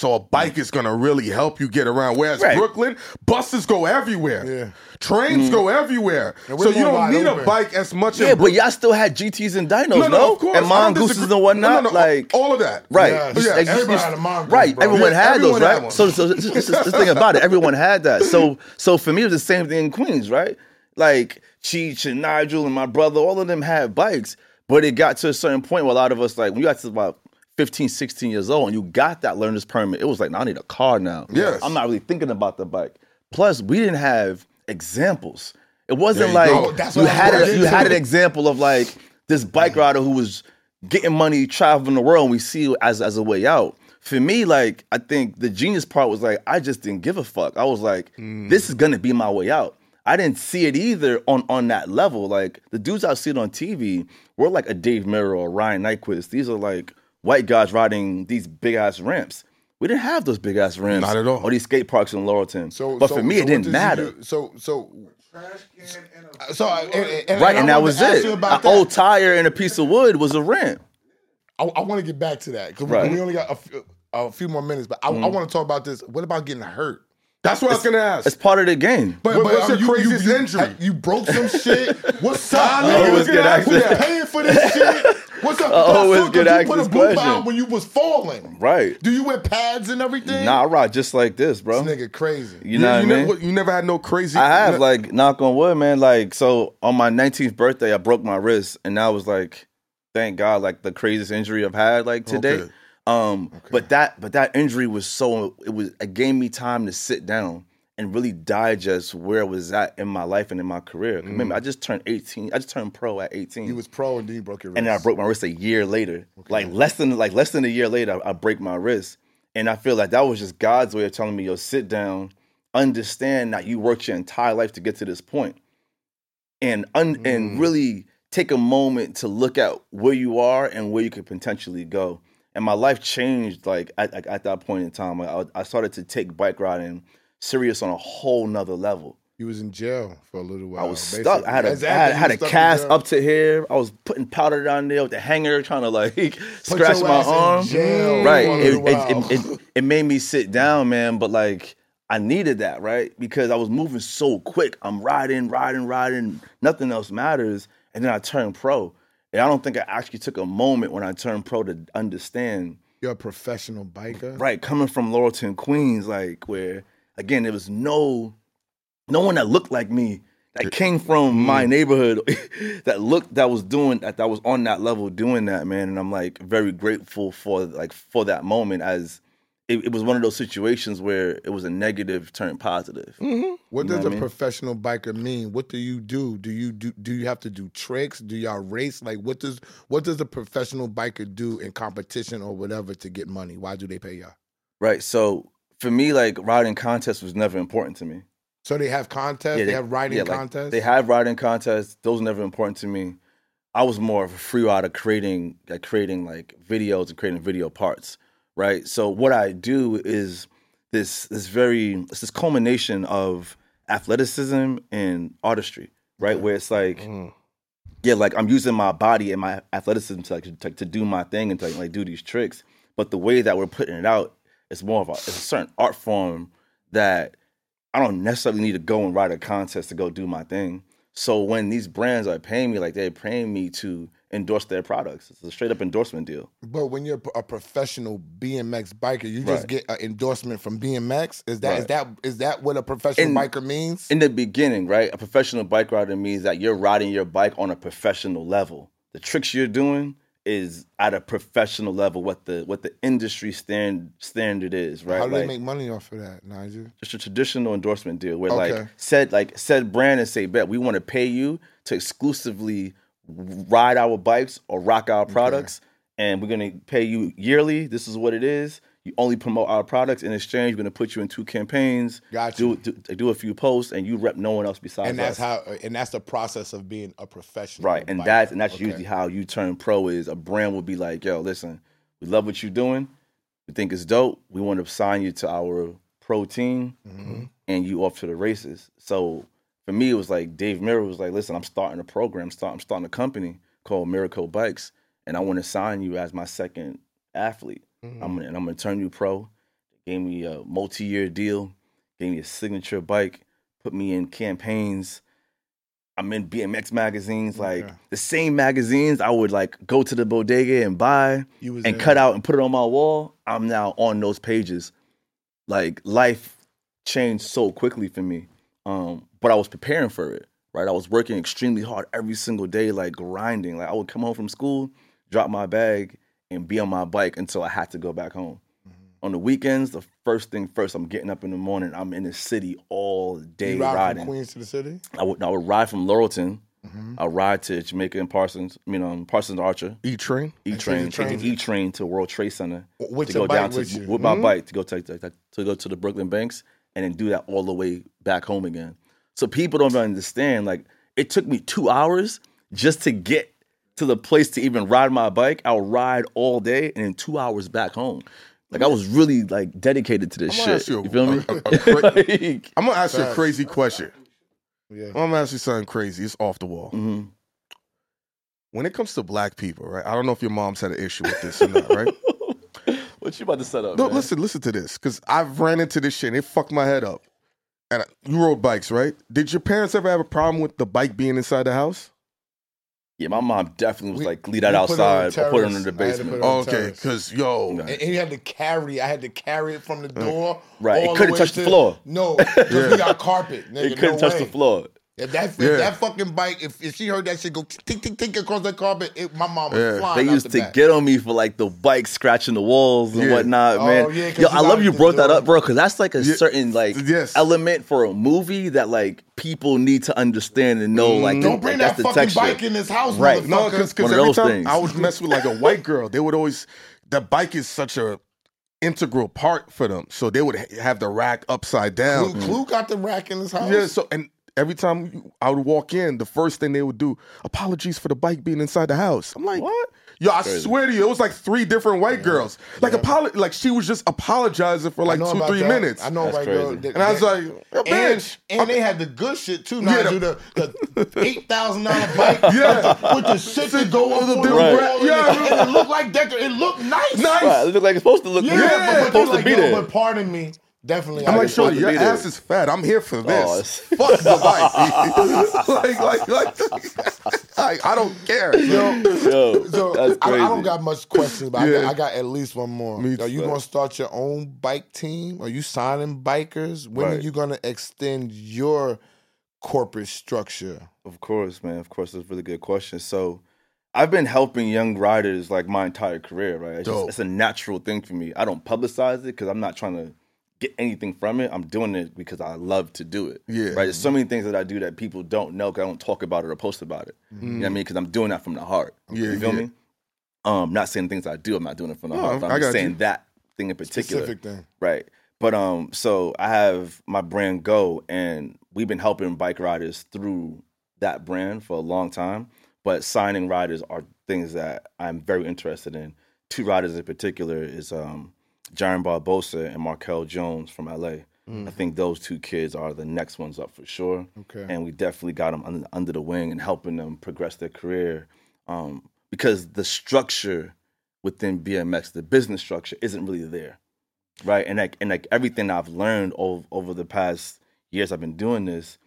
So a bike is gonna really help you get around. Whereas Right. Brooklyn, buses go everywhere. Yeah. Trains mm. go everywhere. So you don't need open. a bike as much Yeah, but y'all still had GTs and Dynos, no? no, no, of course. And mongooses and whatnot. No, no, like all of that. Right. Yeah, like, everybody had a mongoose, right. bro. Everyone Yeah, had everyone those, had right? so, so this thing about it, everyone had that. So, so for me, it was the same thing in Queens, right? Like Cheech and Nigel and my brother, all of them had bikes, but it got to a certain point where a lot of us, like, when you got to about 15, 16 years old and you got that learner's permit, it was like, now I need a car now. Yes. I'm not really thinking about the bike. Plus, we didn't have examples. It wasn't like go. That's you had a, you had an example of like this bike rider who was getting money traveling the world and we see it as as a way out. for me, like I think the genius part was like I just didn't give a fuck. I was like, this is gonna be my way out. I didn't see it either on on that level. Like the dudes I see on TV were like a Dave Mirra or Ryan Nyquist. These are like white guys riding these big ass ramps. We didn't have those big ass ramps. Not at all. Or these skate parks in Laurelton. So, but so- for me, so it didn't did matter. do? So, so, Trash can and a so, I- and, and, Right, I and that was to it. An that. old tire and a piece of wood was a ramp. I, I want to get back to that because Right. Mm-hmm. we only got a few, a few more minutes. But I, I want to talk about this. What about getting hurt? That's what I was gonna ask. It's part of the game. But, What- but what's um, your craziest you, injury? You broke some shit. *laughs* What's up? I nigga? always get asked Who's paying for this *laughs* shit? What's up? I always That's get good, 'cause asked You this put a boot question. out when you was falling. Right. Do you wear pads and everything? Nah, I ride just like this, bro. This nigga crazy. You know what I mean? never, you never had no crazy. I have, no- like, knock on wood, man. Like, so on my 19th birthday, I broke my wrist, and that was like, thank God, like the craziest injury I've had, like today. Okay. Um, but that, but that injury was so it was it gave me time to sit down and really digest where I was at in my life and in my career. 'Cause Remember, I just turned 18. I just turned pro at 18. You was pro and then you broke your wrist. and then I broke my wrist a year later. Like less than like less than a year later, I, I break my wrist, and I feel like that was just God's way of telling me, "Yo, sit down, understand that you worked your entire life to get to this point, and un- Mm. and really take a moment to look at where you are and where you could potentially go." And my life changed like at, at, at that point in time. Like, I, I started to take bike riding serious on a whole nother level. You was in jail for a little while. I was basically. stuck. I had a, I Exactly, had, had a was stuck in cast up to here. I was putting powder down there with the hanger, trying to like *laughs* Put scratch my arm. jail Right. It, it, it, it made me sit down, man. But like, I needed that, right? Because I was moving so quick. I'm riding, riding, riding. Nothing else matters. And then I turned pro. And I don't think I actually took a moment when I turned pro to understand You're a professional biker. right coming from Laurelton, Queens, like where again there was no no one that looked like me that came from my mm. neighborhood *laughs* that looked that was doing that that was on that level doing that man and I'm like very grateful for like for that moment as it, it was one of those situations where it was a negative turned positive. Mm-hmm. What You know does what I a mean? professional biker mean? What do you do? Do you do do you have to do tricks? Do y'all race? Like what does what does a professional biker do in competition or whatever to get money? Why do they pay y'all? Right. So for me, like riding contests was never important to me. So they have contests, they, have riding yeah, like, contests. They have riding contests. Those were never important to me. I was more of a free rider, creating like creating like videos and creating video parts, right? So what I do is this this very it's this culmination of athleticism and artistry, right? Mm. Where it's like, mm. yeah, like I'm using my body and my athleticism to like to, to do my thing and to like do these tricks, but the way that we're putting it out is more of a, it's a certain art form that I don't necessarily need to go and ride a contest to go do my thing. So when these brands are paying me, like they're paying me to endorse their products, it's a straight up endorsement deal. but when you're a professional BMX biker, you just Right. get an endorsement from BMX. Is that is Right. that is that what a professional In- biker means? In the beginning, right, a professional bike rider means that you're riding your bike on a professional level. The tricks you're doing is at a professional level, what the what the industry stand standard is, right? How do Like, they make money off of that, Nigel? just a traditional endorsement deal where Okay. like said like said brand and say bet we want to pay you to exclusively ride our bikes or rock our products and we're going to pay you yearly this is what it is you only promote our products in exchange we're going to put you in two campaigns Gotcha. do, do do a few posts and you rep no one else besides And that's us. how and that's the process of being a professional. right and biker. that's and that's Okay. usually how you turn pro is a brand will be like yo listen we love what you're doing we think it's dope we want to sign you to our pro team Mm-hmm. and you off to the races. So for me, it was like Dave Mirra was like, "Listen, I'm starting a program. Start, I'm starting a company called Mirraco Bikes, and I want to sign you as my second athlete. Mm-hmm. I'm gonna, and I'm gonna turn you pro." Gave me a multi-year deal, gave me a signature bike, put me in campaigns. I'm in BMX magazines, like Okay. the same magazines I would like go to the bodega and buy and cut out and put it on my wall. I'm now on those pages. Like life changed so quickly for me. Um, but I was preparing for it, right? I was working extremely hard every single day, like grinding. Like I would come home from school, drop my bag, and be on my bike until I had to go back home. Mm-hmm. On the weekends, the first thing first, I'm getting up in the morning. I'm in the city all day You ride riding. from Queens to the city. I would I would ride from Laurelton I ride to Jamaica and Parsons, I mean um, Parsons Archer, E train. E train, take the E train to World Trade Center With to go bike down to with with my bike to go to, to to go to the Brooklyn Banks and then do that all the way back home again. So people don't understand. Like it took me two hours just to get to the place to even ride my bike. I'll ride all day and then two hours back home. Like I was really like dedicated to this I'm shit. you a- you feel me? a- *laughs* a cra- *laughs* Like, I'm gonna ask you a crazy question. Yeah. I'm gonna ask you something crazy. It's off the wall. mhm. When it comes to black people, right? I don't know if your mom's had an issue with this or not, right? *laughs* What you about to set up? No, man? listen, listen to this, because I've ran into this shit. and It fucked my head up. And you rode bikes, right? Did your parents ever have a problem with the bike being inside the house? Yeah, my mom definitely was We- like, leave that we put it outside or put it terrace. in the I had to basement. put it on Oh, okay, because yo, And, and you had to carry. I had to carry it from the mm. door. Right, it couldn't way touch the floor. No, *laughs* because we got carpet. Nigga, it couldn't no touch way. the floor. If that if Yeah. that fucking bike, if, if she heard that shit go tick tick tick across the carpet, it, my mom was Yeah. flying. They out used the to back. get on me for like the bike scratching the walls and Yeah. whatnot, Oh, man. yeah, 'cause Yo, I love you the brought that up, bro, because that's like a Yeah. certain like Yes. element for a movie that like people need to understand and know. Like, mm. Don't bring like, that that's fucking texture. bike in this house, Right. no, because every time things. I was messing with like a white girl, they would always the bike is such a integral part for them, so they would ha- have the rack upside down. Clue, Clue got the rack in his house. Yeah, so and every time I would walk in, the first thing they would do, apologies for the bike being inside the house. I'm like, What? Yo, I swear to you, it was like three different white girls. Like apolo- like she was just apologizing for like two, three that. minutes. I know That's right girl. crazy. that- And I was like, "Yo, and, bitch." and they had the good shit too. Now Yeah, do the, the *laughs* eight thousand dollar bike Yeah. with the shit that go up the on the different wall. bra- and yeah. it, and it looked like decor. It looked nice. Nice. Right, it look like it's supposed to look. Yeah, good. but, but supposed they to be yo, there. but pardon me. Definitely. I'm I like, just- Shorty, your ass is fat. I'm here for Oh, this. it's- *laughs* Fuck the *laughs* bike. *laughs* like, like, like, like, I don't care. Yo, Yo, So that's I, crazy. I don't got much questions, but I, got, I got at least one more. Me Are you gonna start your own bike team? Are you signing bikers? When are you gonna extend your corporate structure? Of course, man. Of course, that's a really good question. So, I've been helping young riders like my entire career, right? It's, just, it's a natural thing for me. I don't publicize it because I'm not trying to get anything from it. I'm doing it because I love to do it. Yeah. Right. There's so many things that I do that people don't know because I don't talk about it or post about it. You know what I mean? Because I'm doing that from the heart. Yeah, You feel yeah. me? Um, not saying things I do. I'm not doing it from the No, heart. But I I'm got saying you. that thing in particular. Specific thing. Right. But um, so I have my brand Go, and we've been helping bike riders through that brand for a long time. But signing riders are things that I'm very interested in. Two riders in particular is um, Jaron Barbosa and Markel Jones from LA. I think those two kids are the next ones up for sure. Okay. And we definitely got them under, under the wing and helping them progress their career. Um, because the structure within BMX, the business structure, isn't really there right? And like and like everything I've learned over over the past years I've been doing this,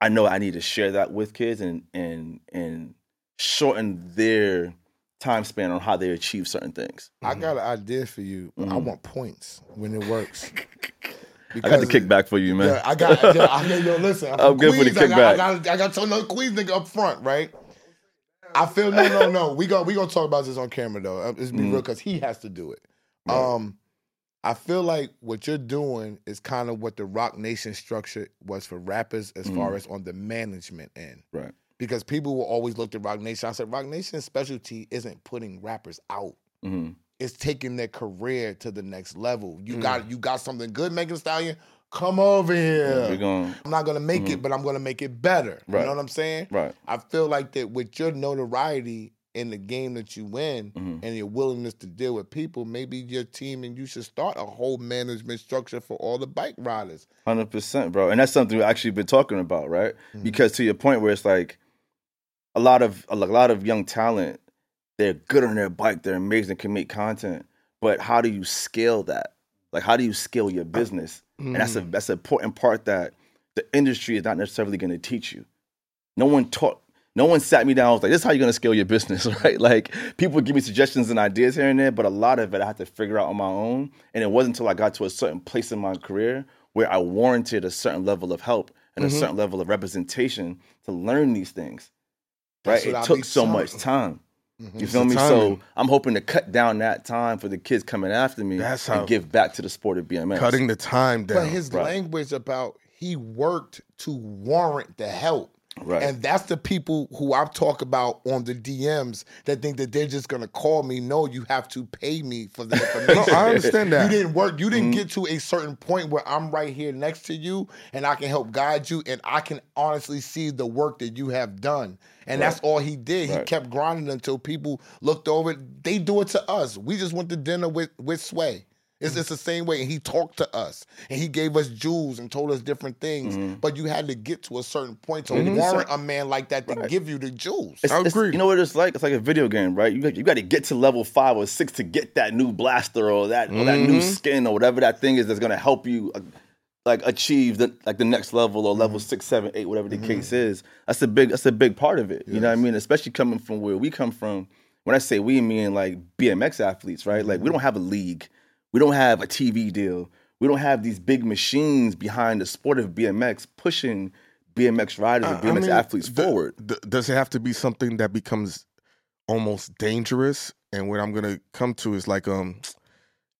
I know I need to share that with kids and and and shorten their time span on how they achieve certain things. I got an idea for you. but I want points when it works. *laughs* I got the kickback for you, man. Yeah, I got. Yeah, *laughs* I, yo, listen, I'm, I'm from good for the got, kickback. I got, I got to know Queens nigga up front, right? I feel no, no, no. We go, we gonna talk about this on camera though. Uh, Let's be Mhm. real, because he has to do it. Right. Um, I feel like what you're doing is kind of what the Roc Nation structure was for rappers, as far as on the management end. Right. Because people will always look at Roc Nation. I said Roc Nation's specialty isn't putting rappers out hmm it's taking their career to the next level. You Mm. got you got something good, Megan Stallion. Come over here. Going I'm not gonna make it, but I'm gonna make it better. You know what I'm saying? right. I feel like that with your notoriety in the game that you win Mhm. and your willingness to deal with people, maybe your team and you should start a whole management structure for all the bike riders. Hundred percent, bro, and that's something we've actually been talking about, right? Because to your point, where it's like a lot of a lot of young talent, they're good on their bike, they're amazing, can make content, but how do you scale that? Like, how do you scale your uh, business? And that's a mm. that's an important part that the industry is not necessarily going to teach you. No one taught. No one sat me down. and was like, "This is how you're going to scale your business, *laughs* right?" Like people give me suggestions and ideas here and there, but a lot of it I had to figure out on my own. And it wasn't until I got to a certain place in my career where I warranted a certain level of help and a mm-hmm. certain level of representation to learn these things. Right? That's what It I took so telling- much time. You feel me? timing. So I'm hoping to cut down that time for the kids coming after me That's how- and give back to the sport of BMX. cutting the time down. But his Right. language about he worked to warrant the help. Right. And that's the people who I've talked about on the DMs that think that they're just gonna call me. No, you have to pay me for the *laughs* information. No, I understand that. You didn't work. You Mm-hmm. didn't get to a certain point where I'm right here next to you and I can help guide you and I can honestly see the work that you have done. And that's all he did. He Right. kept grinding until people looked over. They do it to us. We just went to dinner with with Sway. It's, it's the same way. And he talked to us and he gave us jewels and told us different things. Mm-hmm. But you had to get to a certain point to warrant a man like that to give you the jewels. It's, I it's- agree. you know what it's like? It's like a video game, right? You got, you got to get to level five or six to get that new blaster or that or that new skin or whatever that thing is that's going to help you uh, like achieve the like the next level or level mm-hmm. six, seven, eight, whatever the mm-hmm. case is. That's a big that's a big part of it. You know what I mean? Especially coming from where we come from. When I say we, I mean like BMX athletes, right? Like we mm-hmm. don't have a league, we don't have a TV deal, we don't have these big machines behind the sport of BMX pushing BMX riders and I BMX mean, athletes forward. does it have to be something that becomes almost dangerous? And what I'm gonna come to is like um,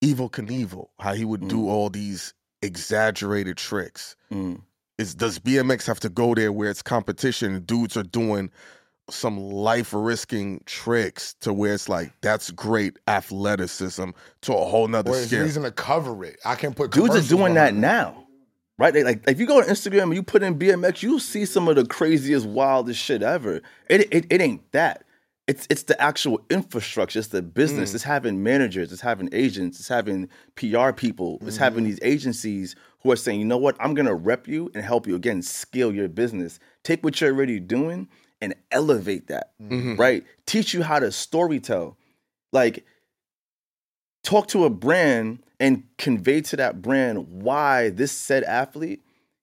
Evel Knievel, how he would do mm. all these exaggerated tricks. Mm. Is does BMX have to go there where it's competition dudes are doing some life risking tricks to where it's like that's great athleticism to a whole nother scale. reason to cover it. I can put dudes are doing that now, right? They, like, if you go on Instagram and you put in BMX, you'll see some of the craziest, wildest shit ever. It it, it ain't that. It's it's the actual infrastructure. It's the Mm. business. It's having managers. It's having agents. It's having PR people. It's Mm-hmm. having these agencies who are saying, you know what, I'm gonna rep you and help you again scale your business. Take what you're already doing and elevate that. Mm-hmm. Right? Teach you how to storytell. Like talk to a brand and convey to that brand why this said athlete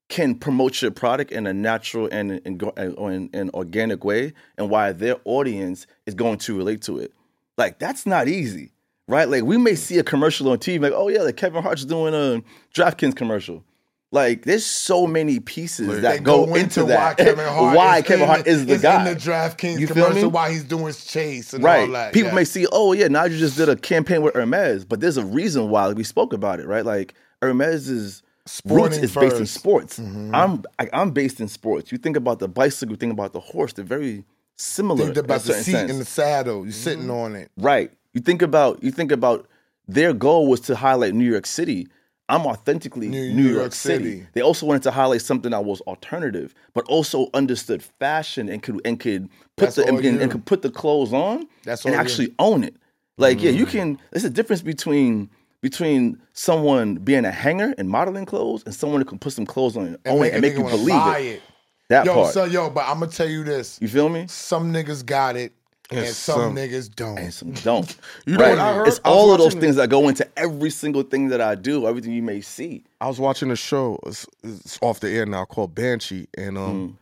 can promote your product in a natural and and go- and- an organic way and why their audience is going to relate to it. Like that's not easy, right? Like we may see a commercial on TV, like oh yeah, like Kevin Hart's doing a DraftKings commercial. Like there's so many pieces that go, into, why that. Kevin *laughs* Hart why is Kevin in Hart is the is guy. in the DraftKings You commercial me? while he's doing chase and all Right. that. People yeah. may see, oh yeah, Nigel just did a campaign with Hermes, but there's a reason why we spoke about it, right? Like Hermes roots Sporting is based in sports. Mm-hmm. I'm I, I'm based in sports. You think about the bicycle, you think about the horse. They're very similar. think about in the a certain seat sense. and the saddle. You're Mm-hmm. sitting on it. Right. You think about you think about their goal was to highlight New York City. I'm authentically New- New, New York, York City. City. They also wanted to highlight something that was alternative, but also understood fashion and could and could put That's the and, and could put the clothes on That's and all you. actually own it. Like, yeah, you Mm. can there's a difference between between someone being a hanger and modeling clothes and someone who can put some clothes on and, own make it and make you wanna believe buy it. it. That Yo, part. so yo, but I'm gonna tell you this: you feel me? some niggas got it, and, And some, some- niggas don't. and some don't. You know what I heard? It's I all of those watching- things that go into every single thing that I do, everything you may see. I was watching a show. It's, it's off the air now called Banshee, and um, Mm.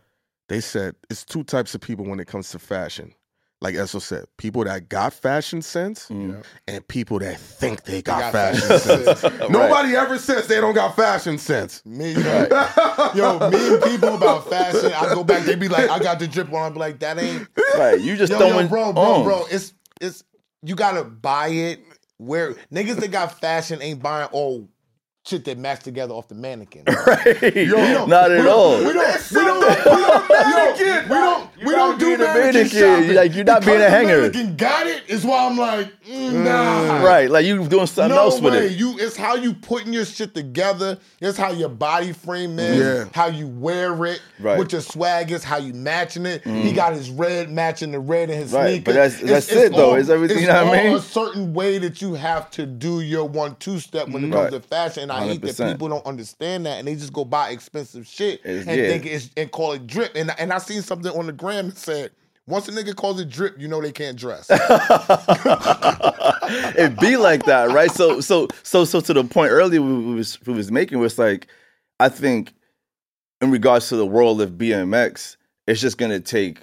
they said it's two types of people when it comes to fashion. Like Esso said, people that got fashion sense Mm. and people that think they got, got fashion, fashion sense. *laughs* Nobody ever says they don't got fashion sense. Me, yo, me and people about fashion. I go back. They be like, "I got the drip on." I be like, "That ain't." Right. You just Yo, throwing yo, bro, bro, on. bro. It's it's you gotta buy it. Where niggas that got fashion ain't buying all shit that match together off the mannequin. *laughs* Right. don't- *laughs* Not at all. We don't. We don't. We don't. Yo, we don't. We don't do being mannequin mannequin. shopping. Like, you're not being a Because the hanger. mannequin got it. Is why I'm like, mm, nah. Right. Like you doing something No else with way. it. You it's how you putting your shit together. It's how your body frame is. Yeah. How you wear it. Right. Mm. What your swag is. How you matching it. He got his red matching the red in his Right, sneakers. but that's- that's it, though. It's everything, you know what I all mean? A certain way that you have to do your one two step when it comes Right. to fashion. And I hate that 100%. people don't understand that and they just go buy expensive shit It's- and yeah. think it's and call it drip. And and I seen something on the gram that said. Once a nigga calls it drip, you know they can't dress. *laughs* it be like that, right? So, so, so, so to the point earlier we was we was making was like, I think, in regards to the world of BMX, it's just gonna take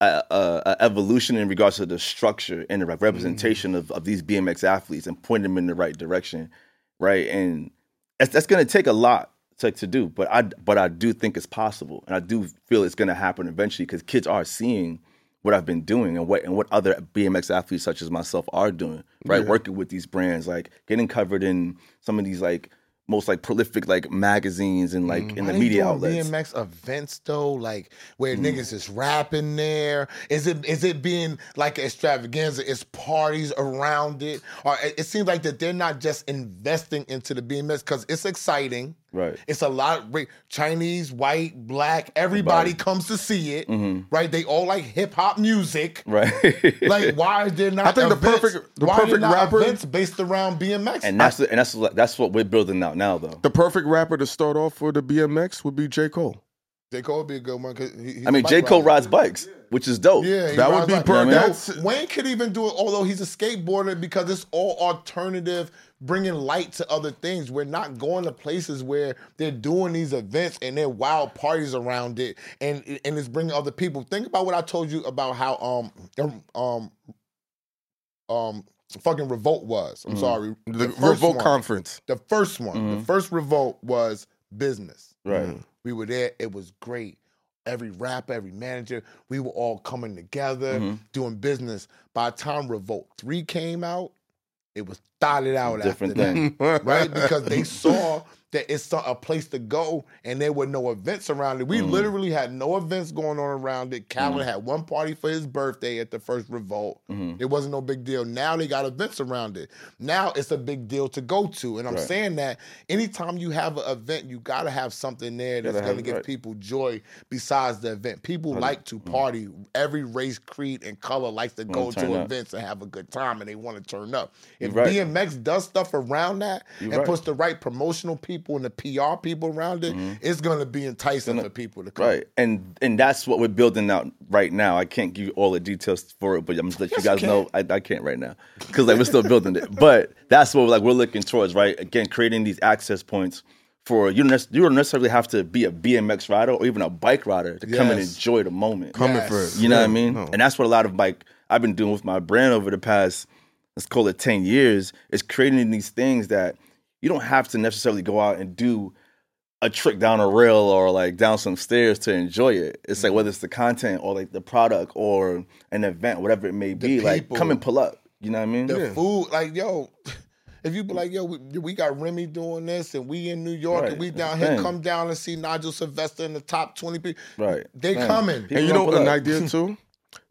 a, a, a evolution in regards to the structure and the representation mm. of, of these BMX athletes and point them in the right direction, right? And that's, that's gonna take a lot to, to do, but I but I do think it's possible, and I do feel it's gonna happen eventually because kids are seeing what I've been doing and what and what other BMX athletes such as myself are doing, right? Working with these brands, like getting covered in some of these like most like prolific like magazines and like in the media outlets. BMX events though, like where Mm. niggas is rapping there. Is it is it being like extravaganza? Is parties around it, or it, it seems like that they're not just investing into the BMX because it's exciting. Right. It's a lot. Right, Chinese, white, black, everybody Everybody. comes to see it. Mm-hmm. Right? They all like hip hop music. Right. *laughs* Like, why is there not? I think the perfect- the why perfect not rapper- events based around BMX. and that's the, and that's that's what we're building out now though. The perfect rapper to start off for the BMX would be J. Cole. J Cole would be a good one. 'cause he- I mean, a J. bike Cole rider. rides bikes, which is dope. Yeah, That would be like- per- Yo, that's- Wayne could even do it, although he's a skateboarder, because it's all alternative, bringing light to other things. We're not going to places where they're doing these events and they're wild parties around it, and and it's bringing other people. Think about what I told you about how um um um fucking revolt was. I'm sorry, The, first Revolt one. Conference. The first one, the first revolt was business. Right. We were there. It was great. Every rapper, every manager, we were all coming together, Mm-hmm. doing business. By the time Revolt 3 came out, it was thotted out Different after thing. that. *laughs* Right? Because they saw that it's a place to go and there were no events around it. We Mm. literally had no events going on around it. Calvin had one party for his birthday at the first Revolt. Mm-hmm. It wasn't no big deal. Now they got events around it. Now it's a big deal to go to. And I'm Right. saying that anytime you have an event, you got to have something there that's going to give right. people joy besides the event. People like to party. Every race, creed, and color likes to go to up. events and have a good time and they want to turn up. If You're right. BMX does stuff around that You're and right. puts the right promotional people and the PR people around it, mm-hmm. it's going to be enticing for people to come. Right, and and that's what we're building out right now. I can't give you all the details for it, but I'm just let you Yes, you guys can. know I, I can't right now because like we're still building it. *laughs* But that's what like we're looking towards, right? Again, creating these access points for you. Don't nec- you don't necessarily have to be a BMX rider or even a bike rider to come and enjoy the moment. Coming Yes. for it. You know what I mean? no. And that's what a lot of like I've been doing with my brand over the past let's call it 10 years is creating these things that you don't have to necessarily go out and do a trick down a rail or like down some stairs to enjoy it. It's Mm-hmm. like whether it's the content or like the product or an event, whatever it may be, like come and pull up. You know what I mean? The food, like, yo, *laughs* if you be like, yo, we, we got Remy doing this and we in New York Right. and we down That's here, thing. come down and see Nigel Sylvester in the top 20 people. Right. They Man, coming. people And you know pull an idea too? *laughs*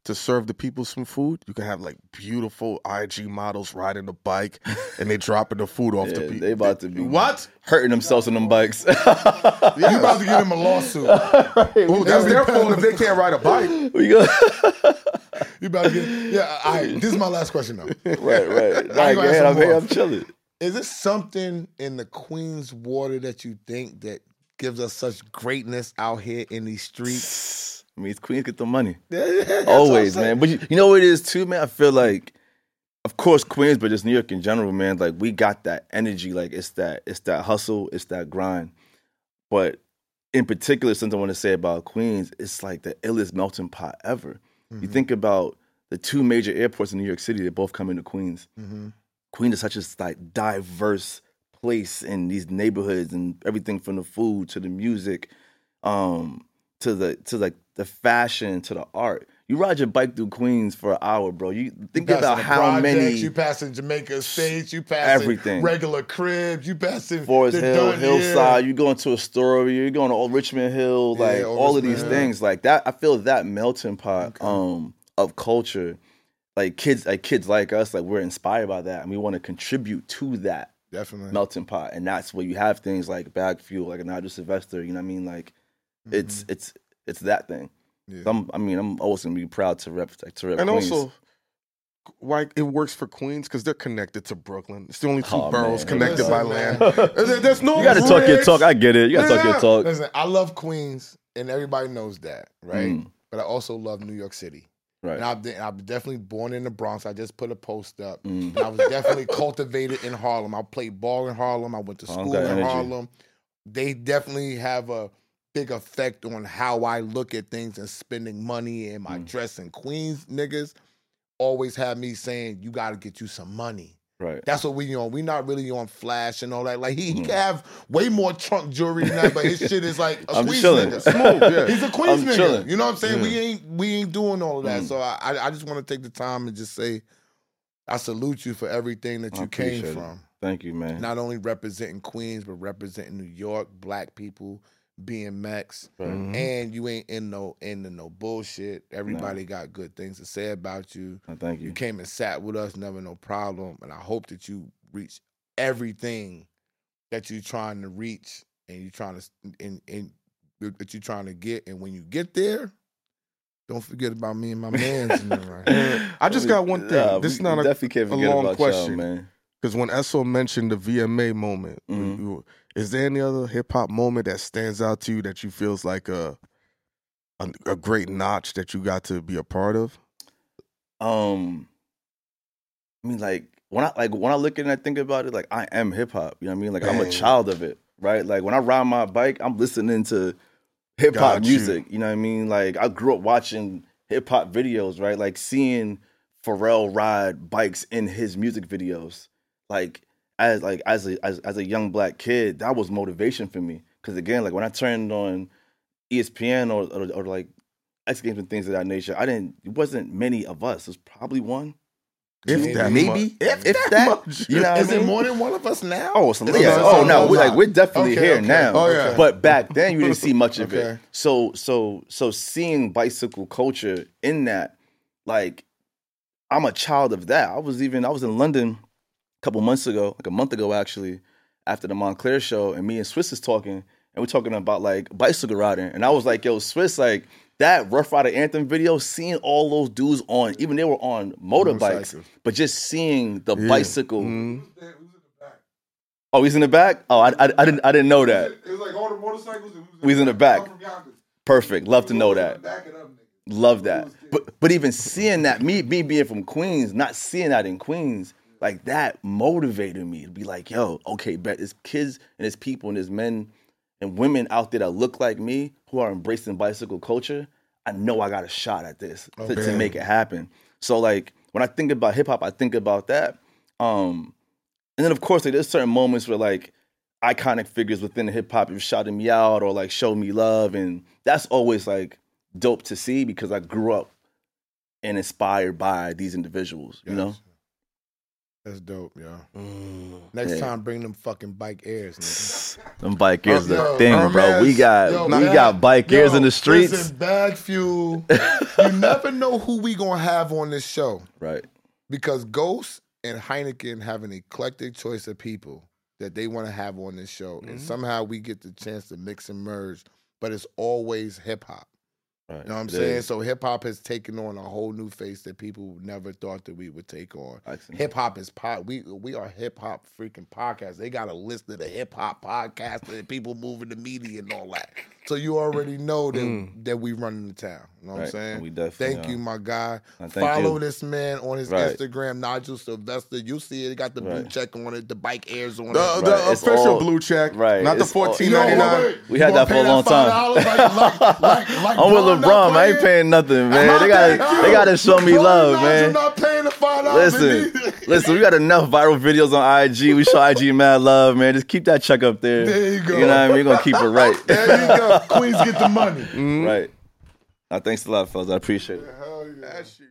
To serve the people some food, you can have like beautiful IG models riding the bike, and they dropping the food off the people. they about to be What? hurting themselves on them bikes. *laughs* You about to give them a lawsuit. *laughs* Well, that's their fault if they can't ride a bike. *laughs* we go You about to get, yeah, all right. This is my last question though. right, right. right go ahead, I'm, some I'm chilling. Is there something in the Queen's water that you think that gives us such greatness out here in these streets? I mean, Queens get the money. *laughs* That's what I'm Always, man. But you, you know what it is too, man. I feel like, of course, Queens, but just New York in general, man. Like we got that energy. Like it's that, it's that hustle, it's that grind. But in particular, something I want to say about Queens, it's like the illest melting pot ever. You think about the two major airports in New York City; they both come into Queens. Mhm. Queens is such a like diverse place in these neighborhoods and everything from the food to the music, um, to the to like the fashion to the art. You ride your bike through Queens for an hour, bro. You think passing about how projects, many you passing Jamaica Estates, you passing Everything. regular cribs, you pass passing Forest the Hill, Dun- Hillside. yeah. You going to Astoria, you're going to Old Richmond Hill, like Old all of these Hill. things, like that. I feel that melting pot um of culture, like kids, like kids like us, like we're inspired by that, and we want to contribute to that Definitely. melting pot, and that's where you have things like Bag Fuel, like a Nigel Sylvester. You know what I mean? Like it's it's it's that thing. Yeah. So I'm, I mean, I'm always gonna be proud to rep like, to rep And Queens. also, why it works for Queens because they're connected to Brooklyn. It's the only two Oh, boroughs man. connected Listen, by man. land. There- There's no. you got to talk your talk. I get it. You got to talk your talk. Listen, I love Queens, and everybody knows that, right? Mm. But I also love New York City. Right. And I've, been, I've definitely born in the Bronx. I just put a post up. Mm. And I was definitely cultivated in Harlem. I played ball in Harlem. I went to Oh, school in energy. Harlem. They definitely have a big effect on how I look at things and spending money and my Mm. dress. And Queens niggas always have me saying, you got to get you some money. Right. That's what we on. We not really on flash and all that. Like he, he Mm. can have way more trunk jewelry than that, but his shit is like a I'm Queens chilling. nigga. Smooth, *laughs* yeah. He's a Queens I'm nigga. chilling. You know what I'm saying? We ain't we ain't doing all of that. Mm. So I I just want to take the time and just say I salute you for everything that I you came appreciate it. from. Thank you, man. Not only representing Queens, but representing New York, black people, BMX, and you ain't in no into no bullshit. Everybody got good things to say about you. Uh, Thank You you. came and sat with us, never no problem. And I hope that you reach everything that you're trying to reach and you're trying to and, and that you're trying to get. And when you get there, don't forget about me and my man's in there, right? *laughs* I just got one thing. Nah, this is not a definitely can't a long question. y'all, man. because when Esso mentioned the VMA moment, Mhm. you- is there any other hip hop moment that stands out to you that you feels like a, a a great notch that you got to be a part of? Um, I mean, like when I like when I look at it and I think about it, like I am hip hop. You know what I mean? Like I'm a child of it, right? Like when I ride my bike, I'm listening to hip hop Got you. music. You know what I mean? Like I grew up watching hip hop videos, right? Like seeing Pharrell ride bikes in his music videos, like as like as a as, as a young black kid, that was motivation for me. Because again, like when I turned on ESPN or or, or like X Games and things of that nature, I didn't. It wasn't many of us. It was probably one, If Maybe. that maybe, much. if, if that. much. You know, is I it more than one of us now? Oh, it's, It's yeah. a Oh lot. no, we're like we're definitely Okay, here okay. now. Oh, yeah. But back then you didn't see *laughs* much of Okay. it. So so so seeing bicycle culture in that, like, I'm a child of that. I was even I was in London a couple months ago, like a month ago actually, after the Moncler show, and me and Swizz is talking, and we're talking about like bicycle riding, and I was like, yo, Swizz, like. That Ruff Ryder Anthem video, seeing all those dudes on, even they were on motorbikes, but just seeing the Yeah. bicycle. Mhm. Who's there? Who's in the back? Oh, he's in the back. Oh, I, I, I didn't I didn't know that. It was like all the motorcycles. and We was in the back. I'm from Yonkers. Perfect. Love to know that. Back it up, nigga. Love that. But but even seeing that, me me being from Queens, not seeing that in Queens, like that motivated me to be like, yo, okay, bet there's kids and there's people and there's men and women out there that look like me who are embracing bicycle culture. I know I got a shot at this to, to make it happen. So like when I think about hip hop, I think about that. Um, and then of course like, there's certain moments where like iconic figures within the hip hop have shouted me out or like showed me love, and that's always like dope to see because I grew up and inspired by these individuals. You know, Yes. That's dope, yo. Mm. Next Yeah. time, bring them fucking bike airs. Nigga. *laughs* them bike airs Yo, the thing, bro. We got yo, we bag- got bike airs yo, in the streets, Listen, bag fuel. *laughs* you never know who we gonna have on this show right? because Ghost and Hynaken have an eclectic choice of people that they want to have on this show, and somehow we get the chance to mix and merge. But it's always hip hop. Right. You know what I'm It saying? is. So hip hop has taken on a whole new face that people never thought that we would take on. Hip hop is pod. We we are hip hop freaking podcast. They got a list of the hip hop podcasts and people moving the media and all that. So you already mm. know that mm. that we running the town. You know what I'm saying? We definitely Thank are. you, my guy. Thank Follow you. this man on his Right. Instagram, Nigel Sylvester. You see it. It got the blue check on it, the bike airs on The, it. the Right, it's official all- blue check, right, Not the it's all- fourteen Yo, wait, wait. We had that for a long time. Like, like, *laughs* like, like I'm with LeBron. I ain't paying nothing, man. They gotta they gotta show me LeBron love, Nigel man. Not paying the five dollars. Listen, listen, we got enough viral videos on IG. We show IG mad love, man. Just keep that check up there. There you go. You know what I mean? We're gonna keep it right. *laughs* There you go. Queens get the money. right. Now, thanks a lot, fellas. I appreciate it. Hell yeah. That shit